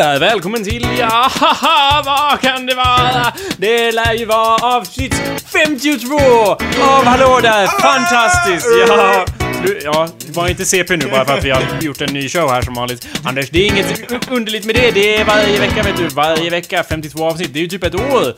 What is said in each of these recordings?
Där, välkommen till ja, haha, vad kan det vara? Det lär ju vara avsnitt 52 av Hallå där, fantastiskt! Ja, du, ja, var inte CP nu bara för att vi har gjort en ny show här som vanligt. Anders, det är inget underligt med det. Det är varje vecka, vet du. Varje vecka, 52 avsnitt. Det är ju typ ett år.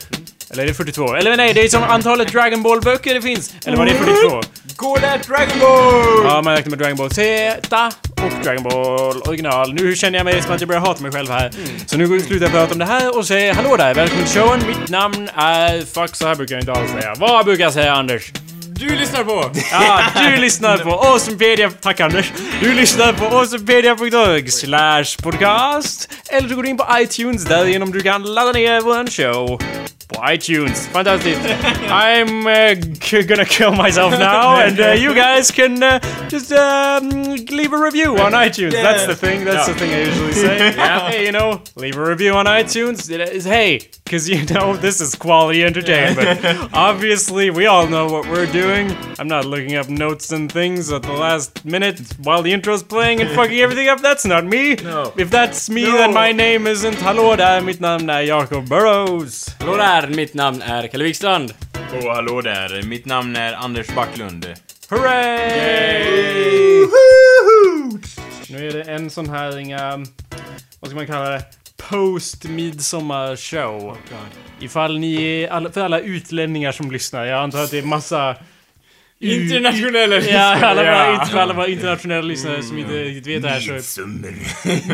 Eller är det 42? Eller nej, det är som antalet Dragon Ball-böcker det finns. Eller var det 42? Gå där Dragon Ball! Ja, man räknar med Dragon Ball Z och Dragon Ball original. Nu känner jag mig som att jag börjar hata mig själv här. Så nu slutar jag prata om det här och säger hallå där, välkommen till showen. Mitt namn är... Fuck, så här brukar jag inte alls säga. Vad brukar jag säga, Anders? Du lyssnar på! Ja, du lyssnar på Awesomepedia... Tack Anders! Du lyssnar på awesomepedia.org slash podcast. Eller du går in på iTunes, därigenom du kan ladda ner våran show. ITunes. Fantastic. I'm uh, g- gonna kill myself now and uh, you guys can uh, just um, leave a review on iTunes. That's the thing. That's the thing I usually say. yeah. Hey, you know, leave a review on iTunes. It is hey, because you know this is quality entertainment. Obviously, we all know what we're doing. I'm not looking up notes and things at the last minute while the intro's playing and fucking everything up. That's not me. No. If that's me, No. then my name isn't. Hallå där, mitt namn är Jacob Burrows. Hallå där, mitt namn är Kalle Wikstrand. Och hallå där, mitt namn är Anders Backlund. Hooray! Nu är det en sån här, inga... Vad ska man kalla det? Post-midsommar-show. Ifall ni är, alla, för alla utlänningar som lyssnar, jag antar att det är massa... Internationella Ja, alla våra, alla våra internationella lyssnare som inte riktigt vet det här så...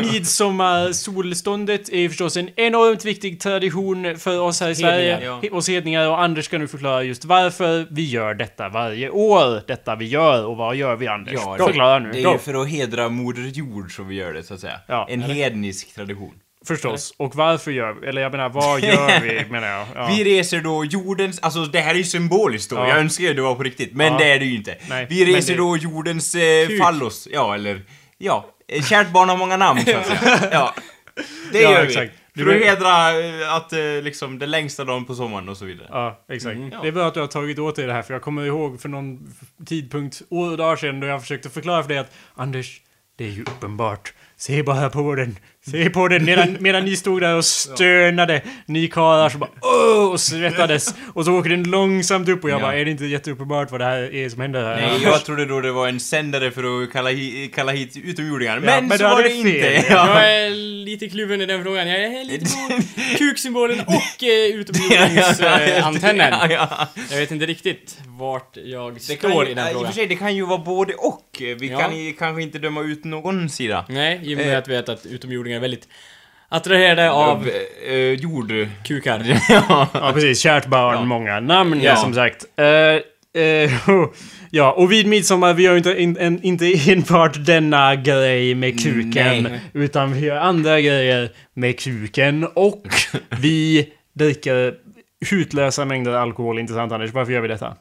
Midsommarsolståndet är förstås en enormt viktig tradition för oss här i Sverige. ja. Oss hedningar och Anders ska nu förklara just varför vi gör detta varje år. Detta vi gör och vad gör vi Anders? Ja, Förklara nu. Det är ju för att hedra Moder Jord som vi gör det, så att säga. Ja. en hednisk tradition. Förstås. Och varför gör vi? Eller jag menar, vad gör vi menar jag? Ja. Vi reser då jordens, alltså det här är ju symboliskt då, Ja. jag önskar ju det var på riktigt, men Ja. det är det ju inte. Nej, vi reser det- då jordens eh, fallos, ja eller, ja, eh, kärt barn har många namn så att säga. Ja. Det gör exakt. vi. Du För att hedra eh, att eh, liksom det längsta dagen på sommaren och så vidare. Ja, exakt. Mm. Det är bra att du har tagit åt dig det här, för jag kommer ihåg för någon tidpunkt, år och dagar sedan, då jag försökte förklara för dig att Anders, det är ju uppenbart. Se bara på den. Se på den medan, medan ni stod där och stönade. Ni karlar som bara åh och svettades. Och så åker den långsamt upp och jag Ja. bara, är det inte jätteuppenbart vad det här är som händer här? Nej, jag trodde då det var en sändare för att kalla, hi kalla hit utomjordingar. Ja, Men, men så du var hade det inte. fel. Ja. Jag är lite kluven i den frågan. Jag är lite på kuksymbolen och eh, utomjordingsantennen. Ja, ja. Jag vet inte riktigt vart jag Det kan står ju, i den I och frågan. för sig, det kan ju vara både och. Vi Ja. kan ju kanske inte döma ut någon sida. Nej, i och med Eh. att vi vet att utomjordingar är väldigt attraherade av eh, jord. kukar. ja. Ja, precis. Kärt barn, Ja. många namn, Ja. som sagt. Eh, ja, och vid midsommar, vi gör ju inte, in, en, inte enbart denna grej med kuken. Nej. Utan vi gör andra grejer med kuken. Och vi dricker hutlösa mängder alkohol. Intressant Anders, varför gör vi detta?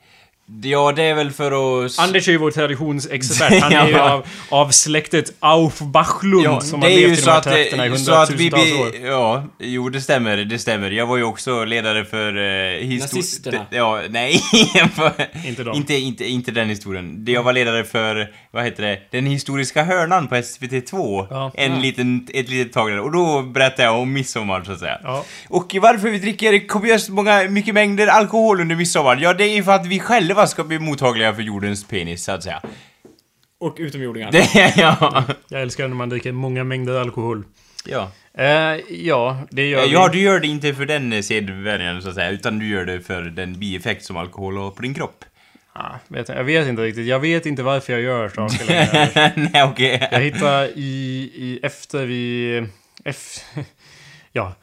Ja, det är väl för att... Anders är ju vår traditionsexpert. Han är ju av, av släktet Aufbachlund Ja, som har levt i de här att, trakterna i så att vi hundratusentals år. Ja, jo det stämmer, det stämmer. Jag var ju också ledare för... Eh, Nazisterna. d- Ja, nej. för, Inte dem. Inte, inte, inte den historien. Det- Jag var ledare för, vad heter det, Den historiska hörnan på SVT2. Ja. En Ja. liten, ett litet tag där. Och då berättade jag om midsommar så att säga. Ja. Och varför vi dricker kopiöst många, mycket mängder alkohol under midsommar? Ja, det är ju för att vi själva ska bli mottagliga för jordens penis, så att säga. Och utomjordingar. Det, ja. Jag älskar när man dricker många mängder alkohol. Ja. Eh, ja, det gör vi. Ja, du gör det inte för den sedvänjan så att säga, utan du gör det för den bieffekt som alkohol har på din kropp. Ah, vet jag, vet inte riktigt. Jag vet inte varför jag gör saker längre. Nej, okej. Jag hittar i, i efter vi... F, ja.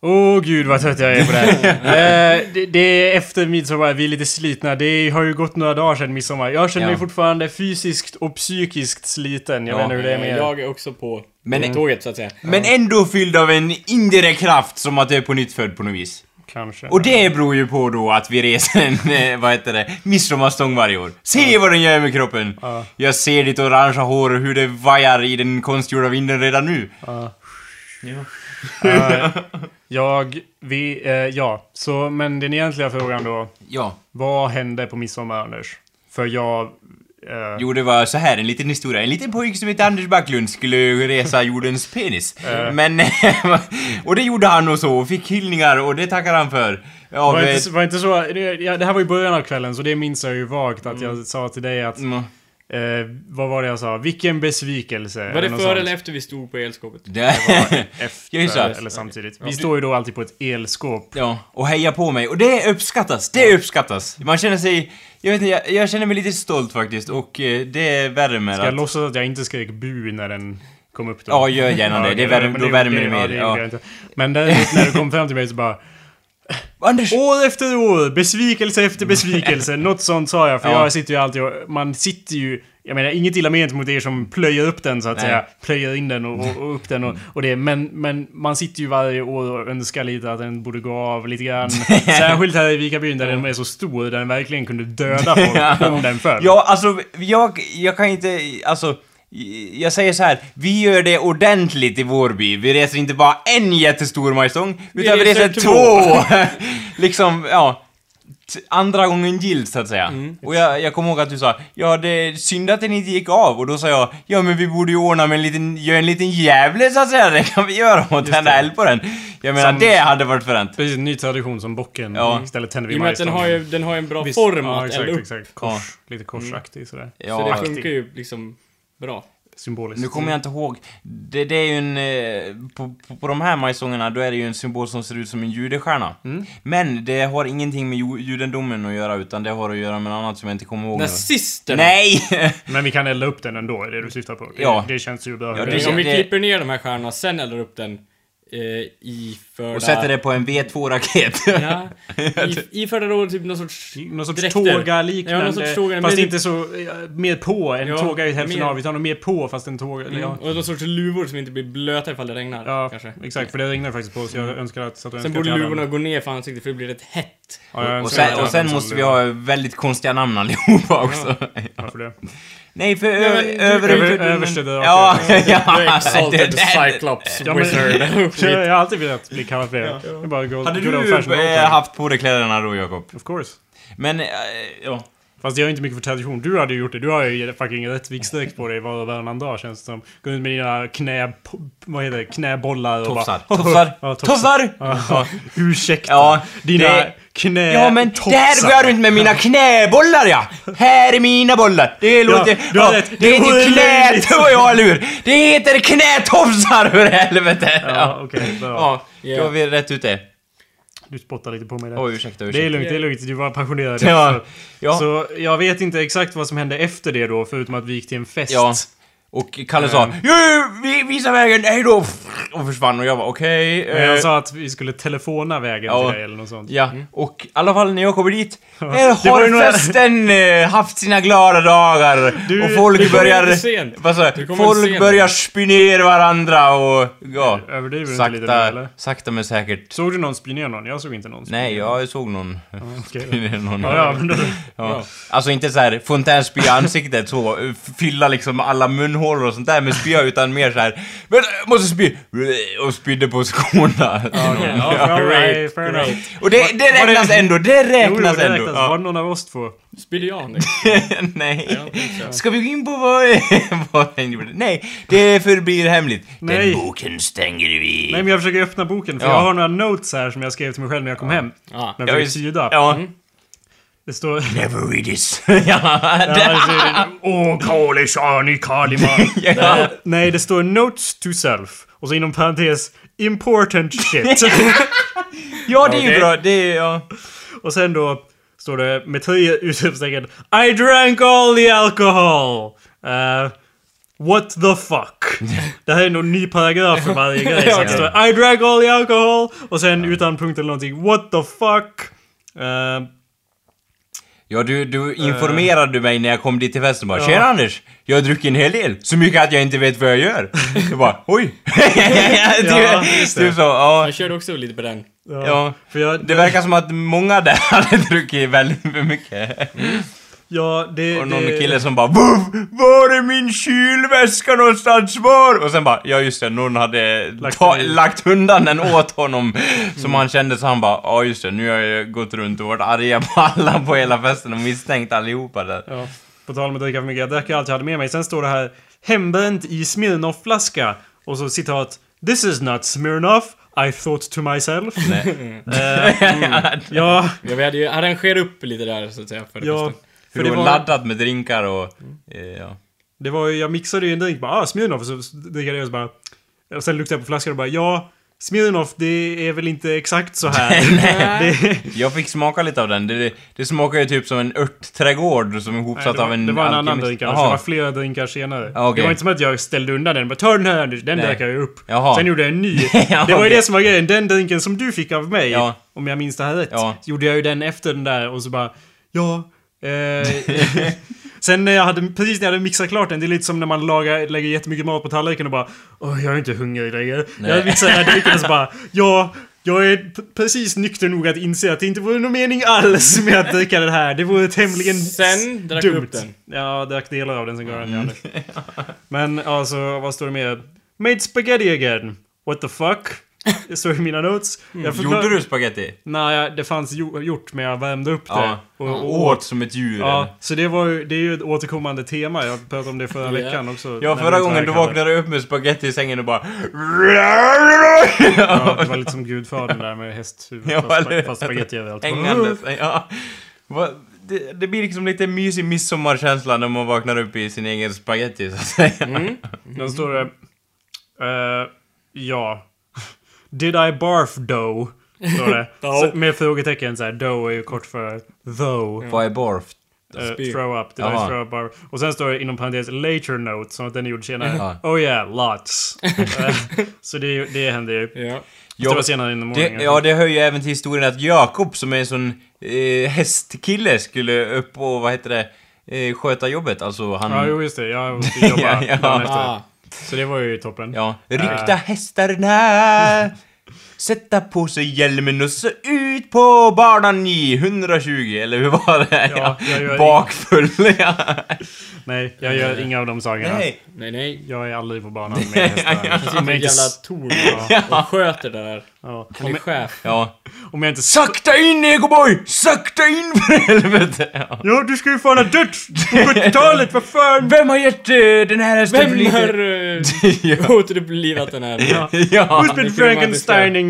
Åh gud vad trött jag är på det här. eh, det, det är efter midsommar, vi är lite slitna. Det har ju gått några dagar sedan midsommar. Jag känner Ja. mig fortfarande fysiskt och psykiskt sliten. Jag Ja. vet inte hur det är med. Jag är också på Men- Men, tåget, så att säga. Men ändå fylld av en indirekt kraft som att du är på nytt född på något vis. Kanske. Och det beror ju på då att vi reser en, eh, vad heter det, midsommarstång varje år. Se vad den gör med kroppen! Ja. Jag ser ditt orangea hår och hur det vajar i den konstgjorda vinden redan nu. Ja. Ja. Eh, jag, vi, eh, ja. Så, men den egentliga frågan då. Ja. Vad hände på midsommar, Anders? För jag Eh, Jo, det var så här en liten historia. En liten pojke som heter Anders Backlund skulle resa jordens penis. Men... och det gjorde han och så, och fick hyllningar och det tackar han för. Av, var, eh, inte, var inte så... Det, ja, det här var i början av kvällen, så det minns jag ju vagt att jag sa till dig att... mm, Eh, vad var det jag sa? Vilken besvikelse. Var det före eller efter vi stod på elskåpet? det, Efter, Just det. eller samtidigt. Vi står ju då alltid på ett elskåp. Ja, och heja på mig. Och det uppskattas, det uppskattas. Man känner sig... Jag vet inte, jag, jag känner mig lite stolt faktiskt och eh, det värmer Ska jag att... låtsas att jag inte skrek bu när den kom upp då? Ja, gör gärna det. Det värmer- men då värmer det mer, ja. Men när du kom fram till mig så bara... Anders! År efter år, besvikelse efter besvikelse. Något sånt sa jag, för Ja. jag sitter ju alltid och... Man sitter ju... Jag menar, inget illa ment mot er som plöjer upp den så att Nej. säga. Plöjer in den och, och, och upp den och, och det. Men, men man sitter ju varje år och önskar lite att den borde gå av lite grann. Särskilt här i Vikabyn där den är så stor, där den verkligen kunde döda folk om den föll. Ja, alltså, jag, jag kan inte... Alltså... Jag säger så här, vi gör det ordentligt i vår by. Vi reser inte bara en jättestor majstång, utan vi reser reser två! liksom, ja. Andra gången gilt, så att säga. Och jag, jag kommer ihåg att du sa, ja det är synd att den inte gick av. Och då sa jag, ja men vi borde ju ordna med en liten, göra en liten jävle så att säga. Det kan vi göra och tända eld på den. Jag menar, Som- det hade varit fränt. Precis, en ny tradition som bocken. Ja. Istället tänder vi I och med att den har ju, den har en bra Visst, form ja, att exakt, elda upp. exakt. Kors. Lite korsaktig sådär. Så Ja, det funkar ju liksom bra. Symboliskt. Nu kommer jag inte ihåg. Det, det är ju en... eh, På, på, på de här majsångerna, då är det ju en symbol som ser ut som en judestjärna. Men det har ingenting med ju, judendomen att göra, utan det har att göra med något annat som jag inte kommer ihåg nu. Nazisterna! Nej! Men vi kan elda upp den ändå, är det du syftar på? Det, Ja. det känns ju bra. Ja, det, Om vi klipper ner de här stjärnorna, sen eldar upp den iförda... Och sätter det på en V2-raket. Ja, i, iförda då typ någon sorts... någon sorts tåga-liknande. Ja, någon sorts tåga. Fast Men- inte så... eh, Mer på. En Ja, tåga är ju hälften mer- av. Vi tar nog mer på fast en tåga... Mm. ja. Och någon sorts luvor som inte blir blöta ifall det regnar. Ja, kanske. exakt. För det regnar faktiskt på oss. Jag önskar att... Så att jag Sen borde luvorna gå ner för ansiktet för det blir rätt hett. Ja, och sen, och sen måste vi ha väldigt konstiga namn allihopa också. Varför det? Nej, för men ö- du- över... över- överste dörren. Ja, ja. Exalted Cyclops Ja, men- Wizard. Jag har alltid velat bli kallad för det. Hade du eh, haft på dig kläderna då, Jakob? Of course. Men, eh, ja. Fast jag är inte mycket för tradition. Du hade ju gjort det. Du har ju fucking Rättviksdräkt på dig var och varannan dag känns det som. Går ut med dina knä... Vad heter det? Knäbollar och Tofsar. bara... Tofsar. Ja, Tofsar! Ja, ursäkta. Ja, Dina det- knä... Ja men tofsar. där går jag runt med mina knäbollar ja! Här är mina bollar! Det låter... du har Ja, rätt. det Det heter löjligt. Ja, eller hur? Det heter knätofsar för helvete! Ja, okej. bra. Ja, då Ja. har vi rätt ute. Du spottar lite på mig där. Oj, ursäkta, Det är ursäkta. lugnt, det är lugnt. Du var passionerad. Ja, ja. Så jag vet inte exakt vad som hände efter det då, förutom att vi gick till en fest. Och Kalle sa Ehm. "Ja, vi Visa vägen, hej då! Och försvann och jag var okej. Jag eh, sa att vi skulle telefona vägen Ja. till dig eller något sånt. Ja, och i alla fall när jag kommer dit eh, ju har festen eh, haft sina glada dagar Du- och folk börjar... Vad jag? Kommer Folk börjar spy ner varandra och... Ja. Överdriver du inte lite nu Sakta, eller? sakta men säkert. Såg du någon spy ner någon? Jag såg inte någon Nej, jag såg någon... Okej. spy ner någon. Ja, ja, men då... Ja. Alltså inte så här fontänspy i ansiktet så, eh, fylla liksom alla munhålor och sånt där med spya utan mer så här. Men jag måste spy! Och spydde på skorna. Ja, fair Great, enough, fair enough. Och det, det räknas ändå, det Jo, jo, räknas det ändå. räknas. Ja. Var det någon av oss två? Spydde jag nu? Nej. Ska vi gå in på vad, vad den gjorde? Nej, det förblir hemligt. Nej. Den boken stänger vi. Nej, men jag försöker öppna boken, för Ja. jag har några notes här som jag skrev till mig själv när jag kom hem. Ja. När jag Ja, försöker visst. tyda. Det står... Never read this. ja, Ja, det- alltså, Åh, Kali Shani Kalima. Ja. Nej, det står Notes to Self. Och så inom parentes Important shit. ja, det är ju Okej. bra. Det är, ja. och sen då står det med tre utropstecken I drank all the alcohol. Eh, what the fuck? Det här är nog en ny paragraf för varje grej. Så det står I drank all the alcohol. Och sen utan punkt eller någonting What the fuck? Eh, Ja, du, du informerade mig när jag kom dit till festen bara Ja. Tjena Anders! Jag har druckit en hel del. Så mycket att jag inte vet vad jag gör. Jag bara oj! Ja, du, just du så, ja. Jag körde också lite på den. ja. Ja. För jag, Det verkar som att många där hade druckit väldigt mycket. Ja, det, Och någon det, kille som bara Vuff, Var är min kylväska någonstans? Var? Och sen bara Ja just det, någon hade Lagt ta, lagt undan den åt honom Som han kände så han bara Ja just det, nu har jag gått runt och varit arga på alla på hela festen och misstänkt allihopa där Ja. På tal om att dricka för mycket. Jag drack allt jag hade med mig. Sen står det här Hembränt i Smirnoff-flaska. Och så citat. This is not Smirnoff. I thought to myself. Eh, mm, ja, Ja, vi hade ju arrangerat upp lite där så att säga för det ja. första. För det var laddat med drinkar och... eh, ja. det var ju, jag mixade ju en drink bara, ah, Smirnoff. Så dricker jag och så bara... Och sen luktade jag på flaskan och bara, ja, Smirnoff, det är väl inte exakt så här. det, Jag fick smaka lite av den. Det, det smakar ju typ som en örtträdgård som är ihopsatt var, av en det var en annan alkemist. drink annars. Det var flera drinkar senare. Okej. Det var inte som att jag ställde undan den. Bara, ta den här, den drack jag ju upp. Jaha. Sen gjorde jag en ny. Ja, det var ju det som var grejen. Den drinken som du fick av mig, Ja. om jag minns det här rätt, Ja. gjorde jag ju den efter den där och så bara, ja... Eh, sen när jag hade, precis när jag hade mixat klart den, det är lite som när man lagar, lägger jättemycket mat på tallriken och bara Åh, jag är inte hungrig längre. Nej. Jag mixar den här drinken och så bara, ja... Jag är precis nykter nog att inse att det inte vore någon mening alls med att dricka den här. Det vore tämligen Sen drack du dumt. upp den. Ja, jag drack delar av den sen gav jag den mm. Men alltså, vad står det mer? Made spaghetti again. What the fuck? Det står i mina notes. Jag förklar- Gjorde du spaghetti? Nej, det fanns jo- gjort men jag värmde upp det. Ja. Och, Och och åt som ett djur? Ja, så det var ju, det är ju ett återkommande tema. Jag pratade om det förra Ja. veckan också. Ja, förra gången du vaknade upp med spaghetti i sängen och bara... Ja, det var lite som Gudfadern där med hästhuvud. Ja, fast, eller- fast spagetti överallt. Hängandes. Ja. Det, det blir liksom lite mysig midsommarkänsla när man vaknar upp i sin egen spaghetti så att säga. Då står det... eh, ja. Did I barf dough? Står det. Så, med frågetecken så här. Dough är ju kort för though. Vad är barf? Spy. throw up. Did I Jaha. throw up barf? Och sen står det inom parentes later note. Som att den är gjord senare. Oh yeah, lots. Eh, så det, det händer ju. Ja. Det var senare in the morning. det, ja, det hör ju även till historien att Jakob som är en sån eh, hästkille skulle upp och, vad heter det, eh, sköta jobbet. Alltså han... Ja, jo just det. Jag måste jobba Ja, ja. efter. Ah. Så det var ju toppen. Ja, rykta hästarna Sätta på sig hjälmen och så ut på banan i 120, eller hur var det? Ja, jag gör Bakfull, ja. Nej, jag gör inga av de sakerna. Nej. Nej, nej. Jag är aldrig på banan med hästar. Han sitter jag ett inte... jävla torn och sköter det där. Ja, Han är chef. Ja. om jag inte... Sakta in, Egoboy! Sakta in för helvete! Ja. Ja, du ska ju fan ha dött på 70-talet, vad fan! Vem har gett uh, den här hästen Vem har uh, återupplivat den här? Ja. ja. Who's been mycket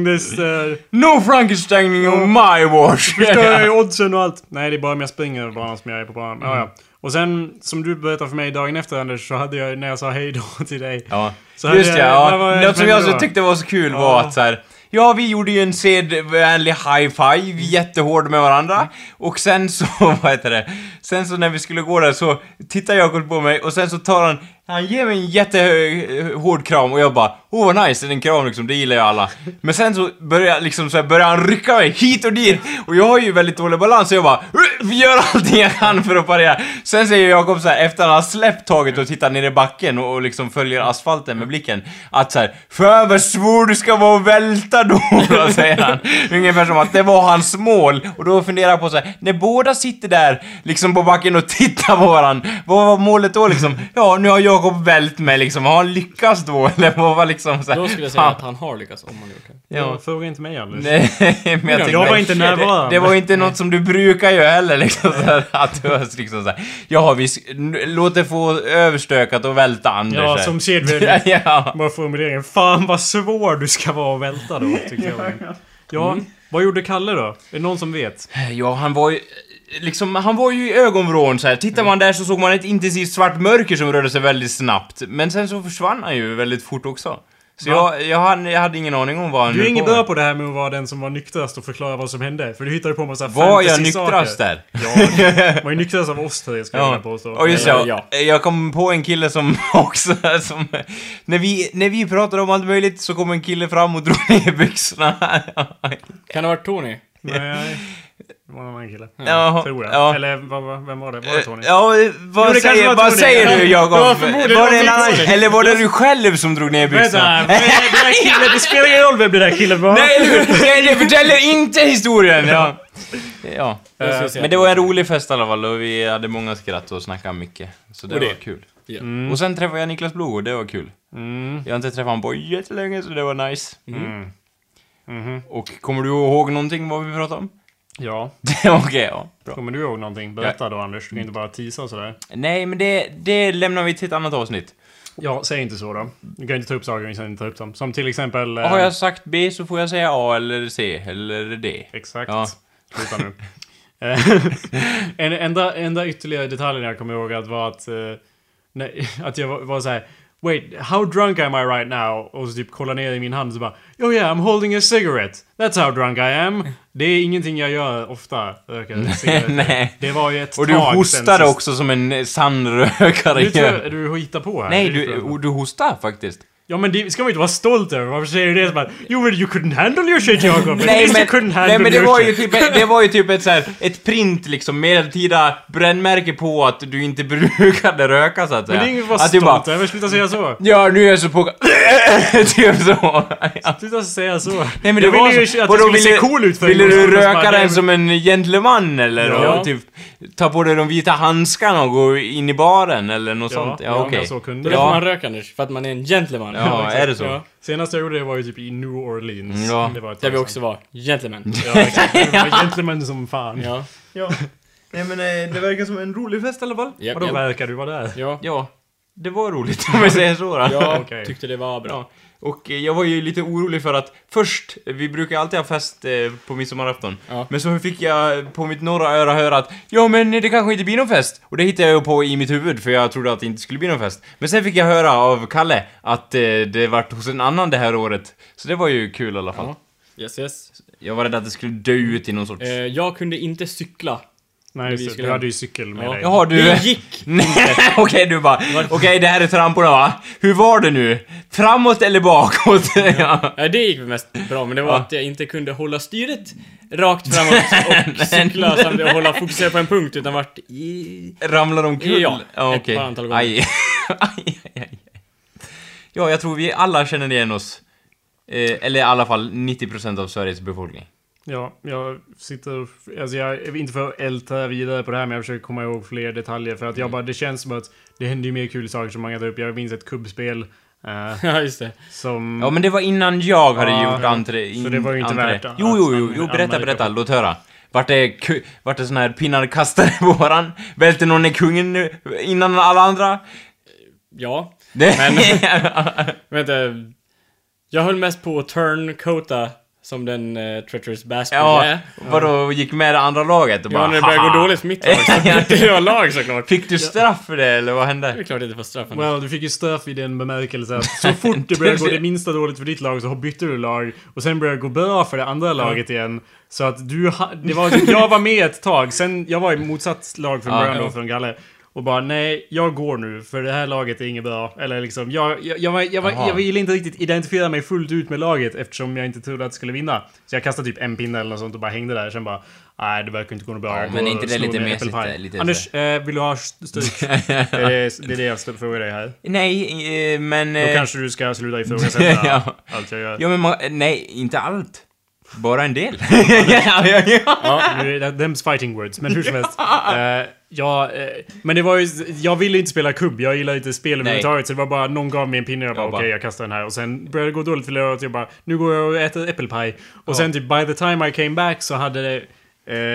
Frankensteining this... Uh, No Frankensteining on my watch! förstör ju oddsen och allt. Nej, det är bara om jag springer över banan som jag är på banan. Ja, ja. Och sen, som du berättade för mig dagen efter Anders, så hade jag, när jag sa hej då till dig. Ja, just ja. jag- ja. Något som jag då? så tyckte var så kul Ja. var att så här. Ja, vi gjorde ju en sedvänlig high five, jättehård med varandra. Och sen så, vad heter det? Sen så när vi skulle gå där så tittar Jakob på mig och sen så tar han, han ger mig en jättehård eh, kram och jag bara Åh vad nice, en kram liksom, det gillar ju alla. Men sen så börjar liksom så här, börjar han rycka mig hit och dit och jag har ju väldigt dålig balans så jag bara äh, Vi gör allting jag kan för att parera. Sen säger Jakob så här efter han har släppt taget och tittar ner i backen och, och liksom följer asfalten med blicken att så här För vad svår du ska vara och välta då, då säger han. Ungefär som att det var hans mål. Och då funderar jag på så här, när båda sitter där liksom på backen och tittar på varandra, vad var målet då liksom? Ja, nu har Jakob vält mig liksom, har han lyckats då? Eller vad var liksom så här, Då skulle jag säga fan. att han har lyckats om han gjort det. Ja. Ja. Fråga inte mig Anders. Nej, men jag, Jag tycker- var inte närvarande. Det, det var inte något som du brukar göra heller liksom så här, att du har liksom så här, Jaha, vi låt det få överstökat och välta Anders Ja, här." som sedvanligt. ja. Bara formuleringen. Fan vad svår du ska vara att välta då, tyckte jag. Ja, vad gjorde Kalle då? Är det någon som vet? Ja, han var ju... Liksom, han var ju i ögonvrån så här. Tittar man där så såg man ett intensivt svart mörker som rörde sig väldigt snabbt. Men sen så försvann han ju väldigt fort också. Så Va? jag, jag, hade, jag hade ingen aning om vad han Du är med. bra på det här med att vara den som var nyktrast och förklara vad som hände. För du hittade på massa Var jag nyktrast där? Ja, var ju nyktrast av oss tre, ska jag Ja, vilja påstå. och just Ja, ja, ja. jag kom på en kille som också, som, när vi, när vi pratade om allt möjligt så kom en kille fram och drog ner byxorna. Kan det ha varit Tony? Nej, det var en annan kille. Ja, Tror jag. ja. Eller vad, vem var det? Var det Tony? Ja, Jo, vad kanske säger, vad Tony. säger du Ja, Jakob? var Var det en annan, eller var det du själv som drog ner Vänta, byxorna? där killen, det spelar ingen roll vem det där killen var. Nej, du! Det, det förtäller inte historien! Ja. ja. Skulle säga Men det var en rolig fest i alla fall och vi hade många skratt och snackade mycket. Så det, det- var kul. Ja. Och sen träffade jag Niklas Blom och det var kul. Mm. Jag har inte träffat honom på jättelänge så det var nice. Mm. Mhm. Och kommer du ihåg någonting vad vi pratade om? Ja. Okej, ja. Bra. Kommer du ihåg någonting? Berätta då Anders. Du kan inte bara tisa och sådär. Nej, men det, det lämnar vi till ett annat avsnitt. Ja, säg inte så då. Du kan inte ta upp saker sen inte ta upp dem. Som till exempel... eh, Har jag sagt B så får jag säga A eller C eller D. Exakt. Ja. Sluta nu. Eh, en enda, enda ytterligare detaljen jag kommer ihåg att var att... eh, nej, att jag var, var så här. Wait, how drunk am I right now? Och så typ kolla ner i min hand och så bara Oh yeah, I'm holding a cigarette. That's how drunk I am. Det är ingenting jag gör ofta. Röka. Nej. Det var ju ett Och du tag hostade sen också som en sann rökare Du tror du hittar på här. Nej, du, du hostar faktiskt. Ja men det ska man inte vara stolt över. Varför säger du det? Bara, jo men you couldn't handle your shit Jakob. Nej men, you couldn't handle nej, men det your var ju typ, det var ju typ ett så här, ett print liksom, medeltida brännmärke på att du inte brukade röka så att säga. Men det är inget att vara att stolt bara, över. Sluta säga så. Ja, nu är jag så på... typ så. Ja. Sluta säga så. Nej men det jag var ville ju att Vadå, du skulle se cool ut för Ville du röka den som en gentleman eller? Ja. Och typ ta på dig de vita handskarna och gå in i baren eller något Ja, sånt? Ja, ja, okej. kunde Då det. får Ja. man röka Anders, för att man är en gentleman. Ja, är det så? Ja. Senast jag gjorde det var ju typ i New Orleans. Ja. Det var ett Där vi sedan. också var. Gentleman. Ja, exakt. Det var gentleman som fan. Ja. Ja. Nej men eh, det verkar som en rolig fest i alla fall. Japp, Vadå japp. verkar du vara där? Ja. Ja, det var roligt om jag säger så då. Jag Okej. tyckte det var bra. Ja. Och eh, jag var ju lite orolig för att först, vi brukar alltid ha fest eh, på midsommarafton. Ja. Men så fick jag på mitt norra öra höra att ja men det kanske inte blir någon fest. Och det hittade jag ju på i mitt huvud för jag trodde att det inte skulle bli någon fest. Men sen fick jag höra av Kalle att eh, det vart hos en annan det här året. Så det var ju kul i alla fall. Ja. Yes, yes. Jag var rädd att det skulle dö ut i någon sorts... Jag kunde inte cykla. Nej, vi just det. skulle Du hade ju cykel med Ja. dig. Jaha, du... Det gick! Nej, okej du bara, okej det här är tramporna va? Hur var det nu? Framåt eller bakåt? ja. Ja, det gick väl mest bra, men det var Ja. att jag inte kunde hålla styret rakt framåt och cykla samtidigt och hålla fokusera på en punkt, utan vart i... Ramlar omkull? Ja, ja ett okej. par antal gånger. Aj. aj, aj, aj. Ja, jag tror vi alla känner igen oss. Eh, eller i alla fall 90% av Sveriges befolkning. Ja, jag sitter... Alltså jag är inte för att älta vidare på det här, men jag försöker komma ihåg fler detaljer. För att Mm. jag bara, det känns som att det händer ju mer kul saker som många tar upp. Jag minns ett kubbspel. eh, Ja, just det. som... Ja, men det var innan jag hade Ja, gjort entré. Så det var ju inte entré. värt att- Jo, jo, jo, jo berätta, berätta, låt höra. Vart det, vart det sån här pinnar kastade på varann? Välte någon i kungen nu, innan alla andra? Ja. Det... Vänta. Jag höll mest på att turncoata som den uh, treacherous bastard ja, är. vadå, gick med det andra laget och Ja, bara när det började gå dåligt för mitt lag så bytte jag lag såklart. Fick du straff för det, eller vad Det hände? är klart att det var straff. Well, du fick ju straff i den bemärkelse att så fort det började gå det minsta dåligt för ditt lag så bytte du lag och sen började det gå bra för det andra laget igen. Så att du ha, det var, jag var med ett tag, sen jag var i motsatt lag från Ja, början ja. då från Galle. Och bara nej, jag går nu för det här laget är inget bra. Eller liksom, jag, jag, jag, jag, Jaha. jag ville inte riktigt identifiera mig fullt ut med laget eftersom jag inte trodde att det skulle vinna. Så jag kastade typ en pinne eller något sånt och bara hängde där. Sen bara, nej det verkar inte gå något bra. Ja, Jag men går inte och det lite mesigt, äppelpaj. lite Anders, eh, vill du ha stryk? det, är, det är det jag ska fråga dig här. Nej, eh, men... Då eh, kanske du ska sluta ifrågasätta Ja. allt jag gör. Ja men nej, inte allt. Bara en del. ja, ja, ja. Det them's fighting words, men hur som helst. Ja, eh, men det var ju... Jag ville inte spela kubb, jag gillar inte spel överhuvudtaget. Så det var bara, någon gav mig en pinne och jag bara Jag okej, bara- jag kastar den här. Och sen började det gå dåligt för och jag bara, nu går jag och äter äppelpaj. Och sen typ by the time I came back så hade det,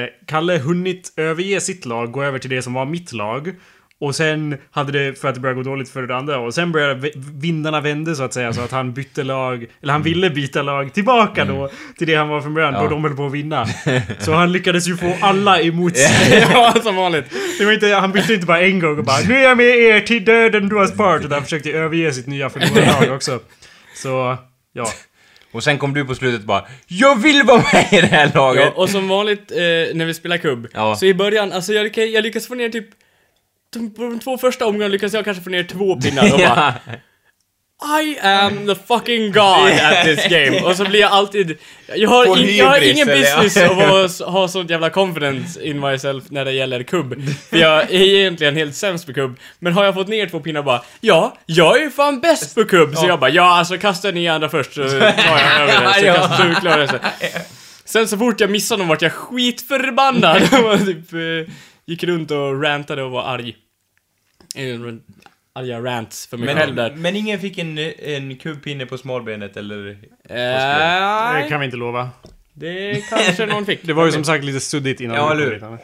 eh, Kalle hunnit överge sitt lag, gå över till det som var mitt lag. Och sen hade det, för att det började gå dåligt för det andra, och sen började vindarna vände så att säga, så att han bytte lag, eller han ville byta lag tillbaka då till det han var från början, Mm. Ja. då de höll på att vinna. Så han lyckades ju få alla emot sig. ja, som vanligt. Det var inte, han bytte inte bara en gång och bara Nu är jag med er till döden do us part, utan han försökte överge sitt nya förlorade lag också. Så, ja. Och sen kom du på slutet bara Jag vill vara med i det här laget! Ja, och som vanligt eh, när vi spelar kubb, Ja. så i början, alltså jag, lyckas- jag lyckas få ner typ på de två första omgångarna lyckas jag kanske få ner två pinnar och bara I am the fucking god at this game. Och så blir jag alltid... Jag har, in, jag har ingen business av att ha sånt jävla confidence in myself när det gäller kubb. För jag är egentligen helt sämst på kubb. Men har jag fått ner två pinnar bara, ja, jag är ju fan bäst på kubb. Så jag bara, ja alltså kasta ni andra först så tar jag över det. Så, Ja. kastar, så klarar det sen. Sen så fort jag missade någon vart jag skitförbannad. typ, gick runt och rantade och var arg. Eh, Arga rants för mig själv där. Men, men ingen fick en, en kubbpinne på smalbenet eller? Det Eh, kan vi inte lova. Det kanske någon fick. Det var ju som sagt lite suddigt innan Ja, eller hur?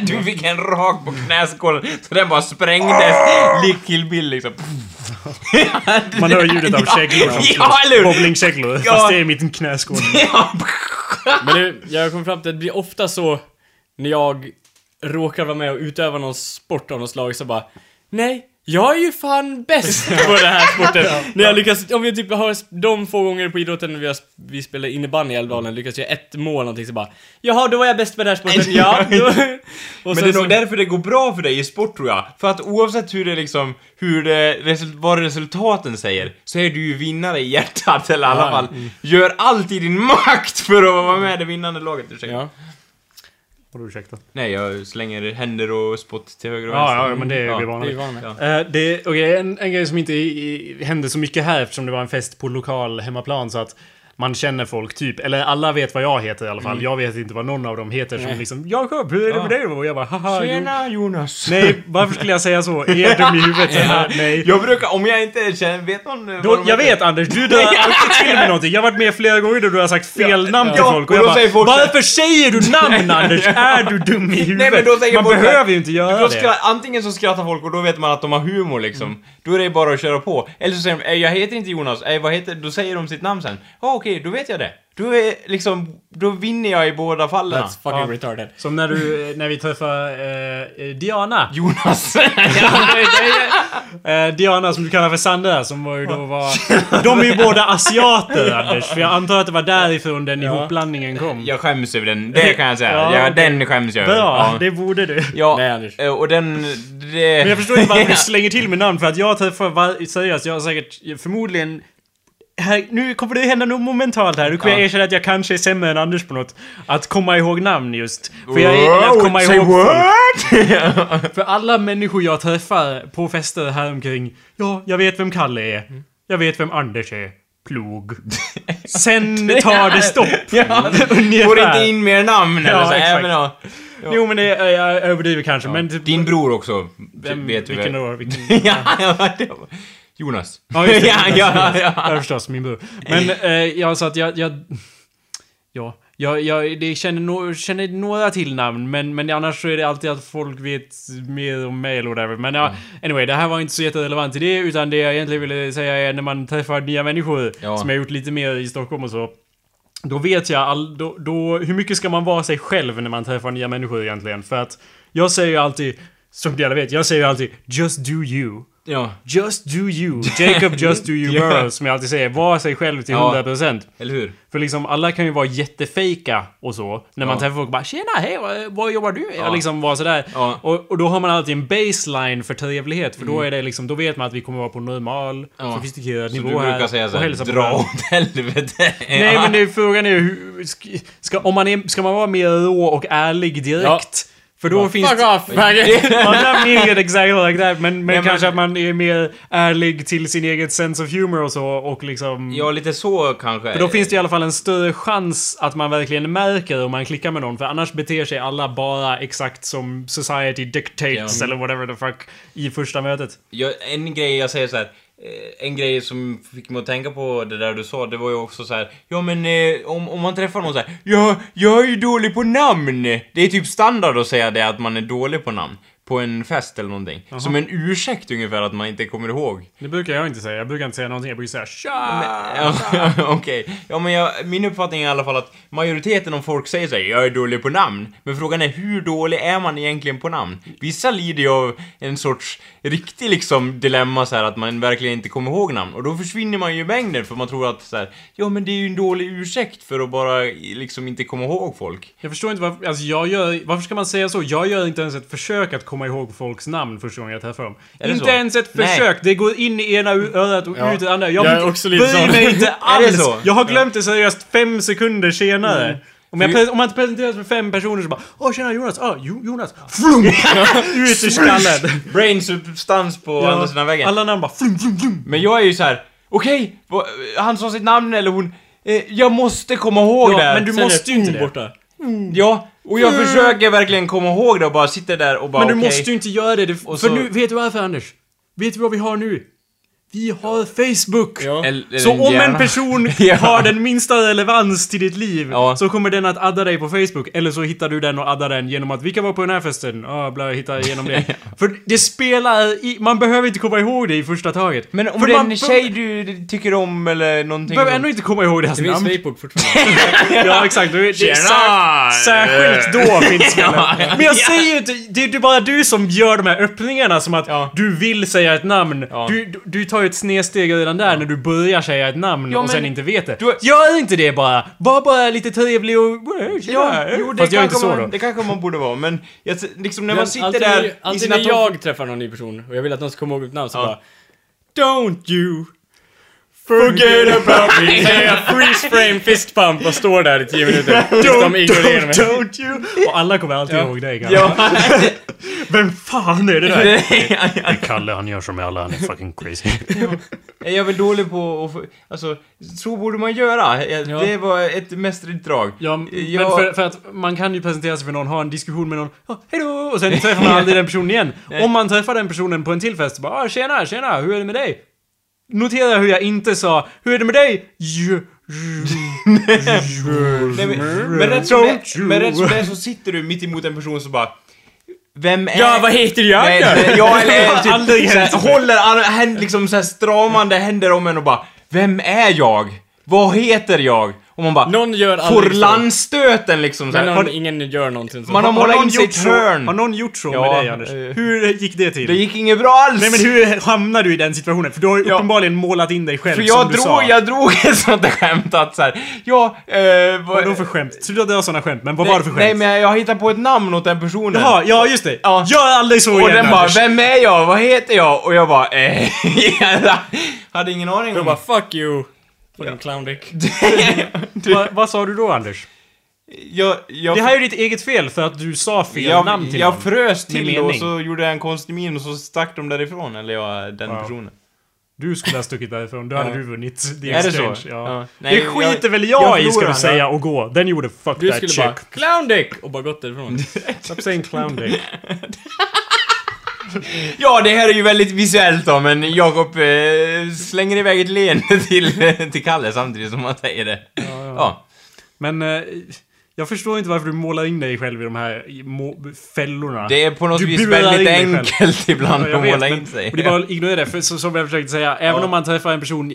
Du fick en rak på knäskålen så den bara sprängdes. Lik Kill Bill liksom. Man hör ljudet av käglor som ja? Bowlingkäglor. Ja. Fast det är mitt knäskål. Ja. Men det, jag kom fram till att det blir ofta så när jag råkar vara med och utöva någon sport av något slag så bara Nej, jag är ju fan bäst på den här sporten. När jag lyckas, om jag typ har de få gånger på idrotten när vi, har, vi spelar innebandy i Älvdalen, lyckas göra ett mål någonting så bara Jaha, då var jag bäst på den här sporten, ja. Men det är så- nog därför det går bra för dig i sport tror jag. För att oavsett hur det liksom, hur det, resul- vad resultaten säger, så är du ju vinnare i hjärtat, eller i alla Ja, fall. Gör allt i din makt för att vara med i det vinnande laget, ursäkta. Ja. Vadå ursäkta? Nej, jag slänger händer och spott till höger och vänster. Ja, ja, men det är Ja, vi vana vid. Ja. Eh, det, okej, en, en grej som inte i, i, hände så mycket här eftersom det var en fest på lokal hemmaplan så att man känner folk typ, eller alla vet vad jag heter i alla fall. Jag vet inte vad någon av dem heter som liksom Jakob, hur är det med Ja. dig? Och jag bara haha, jo. Tjena Jonas! Nej, varför skulle jag säga så? Är jag dum i huvudet? Ja. Nej. Jag brukar, om jag inte känner, vet någon Då, vad de jag heter? vet Anders, du drar alltid till med någonting. Jag har varit med flera gånger då du har sagt fel Ja, namn till ja, folk och och jag bara säger folk Varför säger du namn Anders? Är du dum i huvudet? Nej, men då säger Man folk behöver ju inte göra Då det. antingen så skrattar folk och då vet man att de har humor liksom. Då är det bara att köra på. Eller så säger de "Eh, jag heter inte Jonas, vad heter Då säger de sitt namn sen. Ja okej, då vet jag det. Då är liksom, då vinner jag i båda fallen. That's fucking Ja. retarded. Som när du, när vi träffar eh, eh, Diana. Jonas. Eh, Diana som du kallar för Sandra som var ju då var... De är ju båda asiater Anders. För jag antar att det var därifrån den Ja. ihopblandningen kom. jag skäms över den, det kan jag säga. Ja, Ja, okej. Den skäms jag över. Bra, Ja. det borde du. Ja, Nej, Anders. eh, och den, det... Men jag förstår inte varför du slänger till med namn för att jag träffar, seriöst, jag har säkert förmodligen här, nu kommer det hända något momentalt här. Nu kommer Ja. jag erkänna att jag kanske är sämre än Anders på något. Att komma ihåg namn just. För jag är, att komma ihåg folk. För alla människor jag träffar på fester här omkring. Ja, jag vet vem Kalle är. Jag vet vem Anders är. Plog. Sen tar det stopp. Ja, får inte in mer namn eller Ja, så. exakt. Även, ja. Jo men det, jag överdriver kanske men typ... Din bror också, Vem, vet du vilken då? Vilken? ja, ja, det var- Jonas. Ja, just det. ja, ja, ja. Ja, förstås, min bror. Men, eh, ja, så att jag... jag ja, jag, jag det känner, no, känner några till namn, men, men annars så är det alltid att folk vet mer om mig eller whatever. Men ja, anyway, det här var inte så jätterelevant till det, utan det jag egentligen ville säga är när man träffar nya människor, Ja. som jag har gjort lite mer i Stockholm och så. Då vet jag all, då, då, hur mycket ska man vara sig själv när man träffar nya människor egentligen? För att jag säger ju alltid, som ni alla vet, jag säger ju alltid 'Just do you' ja. Just do you. Jacob just do you Ja. Som jag alltid säger. Var sig själv till Ja. 100%. Eller hur? För liksom alla kan ju vara jättefejka och så. När man Ja. träffar folk bara “Tjena, hej, vad, jobbar du med?” Ja. och liksom vara sådär. Ja. Och, och då har man alltid en baseline för trevlighet. För då är det liksom, då vet man att vi kommer vara på normal, Ja. sofistikerad Så nivå du här. brukar säga såhär, dra åt helvete. Nej men det frågan är ju. Ska, ska, om man är, ska man vara mer rå och ärlig direkt? Ja. För då finns Fuck off! Man mer exactly like that, men, men men- kanske att man är mer ärlig till sin eget sense of humor och så och liksom... Ja, lite så kanske. För då finns det i alla fall en större chans att man verkligen märker om man klickar med någon, för annars beter sig alla bara exakt som society dictates Ja. eller whatever the fuck i första mötet. Jag, en grej jag säger så här. Eh, en grej som fick mig att tänka på det där du sa, det var ju också så här. Ja men eh, om, om man träffar någon så här. Ja, jag är ju dålig på namn. Det är typ standard att säga det att man är dålig på namn. På en fest eller någonting. Som en ursäkt ungefär att man inte kommer ihåg. Det brukar jag inte säga, jag brukar inte säga någonting, jag brukar säga tja! Ja, Okej. Ja men jag, min uppfattning är i alla fall att majoriteten av folk säger såhär, jag är dålig på namn. Men frågan är hur dålig är man egentligen på namn? Vissa lider ju av en sorts riktig liksom dilemma så här att man verkligen inte kommer ihåg namn. Och då försvinner man ju i mängden för man tror att så här, ja men det är ju en dålig ursäkt för att bara liksom inte komma ihåg folk. Jag förstår inte varför, alltså jag gör, varför ska man säga så? Jag gör inte ens ett försök att komma ihåg folks namn första gången jag träffar dem. Inte så? ens ett Nej. försök, det går in i ena örat och Ja. ut i andra. Jag är också lite bryr mig inte alls! så? Jag har glömt det seriöst fem sekunder senare. Om, jag, om man inte presenteras för fem personer så bara Åh tjena Jonas, ah, jo, Jonas, flum! Ut ur skallen! Brain substans på andra sidan väggen. Alla namn bara flum, flum, flum. Men jag är ju så här. okej, vad- han sa sitt namn eller hon, eh, jag måste komma ihåg Ja, det. här. men du Sen måste ju inte Tor det. borta. Ja, och jag försöker verkligen komma ihåg det och bara sitter där och bara Men du okej. måste ju inte göra det, det för så- nu, vet du varför Anders? Vet du vad vi har nu? Vi har Facebook! Ja. Eller- Så om en person Ja. har den minsta relevans till ditt liv Ja. så kommer den att adda dig på Facebook. Eller så hittar du den och addar den genom att vi kan vara på den här festen. Ja, bla, hitta igenom det. För det spelar i, Man behöver inte komma ihåg det i första taget. Men om För det är en tjej du tycker om eller någonting... behöver ändå inte komma ihåg deras Det finns namn. Facebook fortfarande. Ja, exakt. Det, det sär, särskilt då finns det. Ja. Men jag säger ju inte, det är ju bara du som gör de här öppningarna som att Ja. du vill säga ett namn. Ja. Du, du, du tar ju ett snedsteg redan där när du börjar säga ett namn Ja, och sen inte vet det. Du- Gör inte det bara! Var bara lite trevlig och... Ja, jo, det Fast gör inte kanske så man, då. det kanske man borde vara, men jag, liksom när Men man sitter alltid, där i alltid när jag träffar någon ny person och jag vill att de ska komma ihåg mitt namn så Ja. bara Don't you forget about me. Jag freeze frame fist pump och står där i 10 minuter tills de ignorerar mig. don't you! Och alla kommer alltid Ja. ihåg dig. Ja. Vem fan är det där? Det- är Kalle, han gör som alla, han är fucking crazy. Jag är väl dålig på att alltså, så borde man göra. Ja. Det var ett mästerligt drag. Ja, men Jag- för, för att man kan ju presentera sig för någon, ha en diskussion med någon, oh, hejdå! Och sen träffar man aldrig den personen igen. Om man träffar den personen på en till fest, bara ah, tjena, tjena, hur är det med dig? Notera hur jag inte sa, hur är det med dig? Nej, men, men rätt som det, you- men rätt som det är så sitter du mitt emot en person som bara Vem är... Ja, vad heter jag Nej, nej, ja, eller typ, Aldrig såhär, håller an, liksom såhär stramande händer om en och bara Vem är jag? Vad heter jag? Och man bara Någon gör Får så. landstöten liksom Men såhär. någon, ingen gör någonting så. Man har målat in sig i ett så, hörn. har någon gjort så Ja, med dig Anders? eh. Hur gick det till? Det gick inget bra alls! Nej men hur hamnade du i den situationen? För du har ju Ja. uppenbarligen målat in dig själv För som jag du drog, sa. jag drog ett sånt där skämt att såhär, ja, eh, vad... Vadå för skämt? Sluta dra såna skämt, men vad var det för skämt? Nej men jag, jag hittade på ett namn åt den personen. Jaha, ja just det. Ja. Gör aldrig så Och igen den bara, Anders. vem är jag? Vad heter jag? Och jag bara, eh, jag hade ingen aning Jag om... bara 'fuck you' på din clowndick. Va, vad sa du då Anders? jag, jag, Det här är ditt eget fel för att du sa fel jag, namn till jag någon. frös till och så gjorde jag en konstig min och så stack de därifrån, eller jag, den Ja. personen. Du skulle ha stuckit därifrån, då hade Ja. du vunnit the Är det exchange. så? Ja. Ja. Nej, det jag- skiter väl jag, jag i ska du säga ja. och gå. Then you would have fucked Du that skulle chick. bara 'clowndick' och bara gått därifrån. Stop saying clown dick. Ja, det här är ju väldigt visuellt då, men Jakob eh, slänger iväg ett leende till, till Kalle samtidigt som han säger det. Ja. Men eh, jag förstår inte varför du målar in dig själv i de här fällorna. Det är på något Du vis väldigt enkelt ibland Ja, att vet, måla men- in sig. Och det är bara att ignorera det, för så, som jag försökte säga, även Ja. om man träffar en person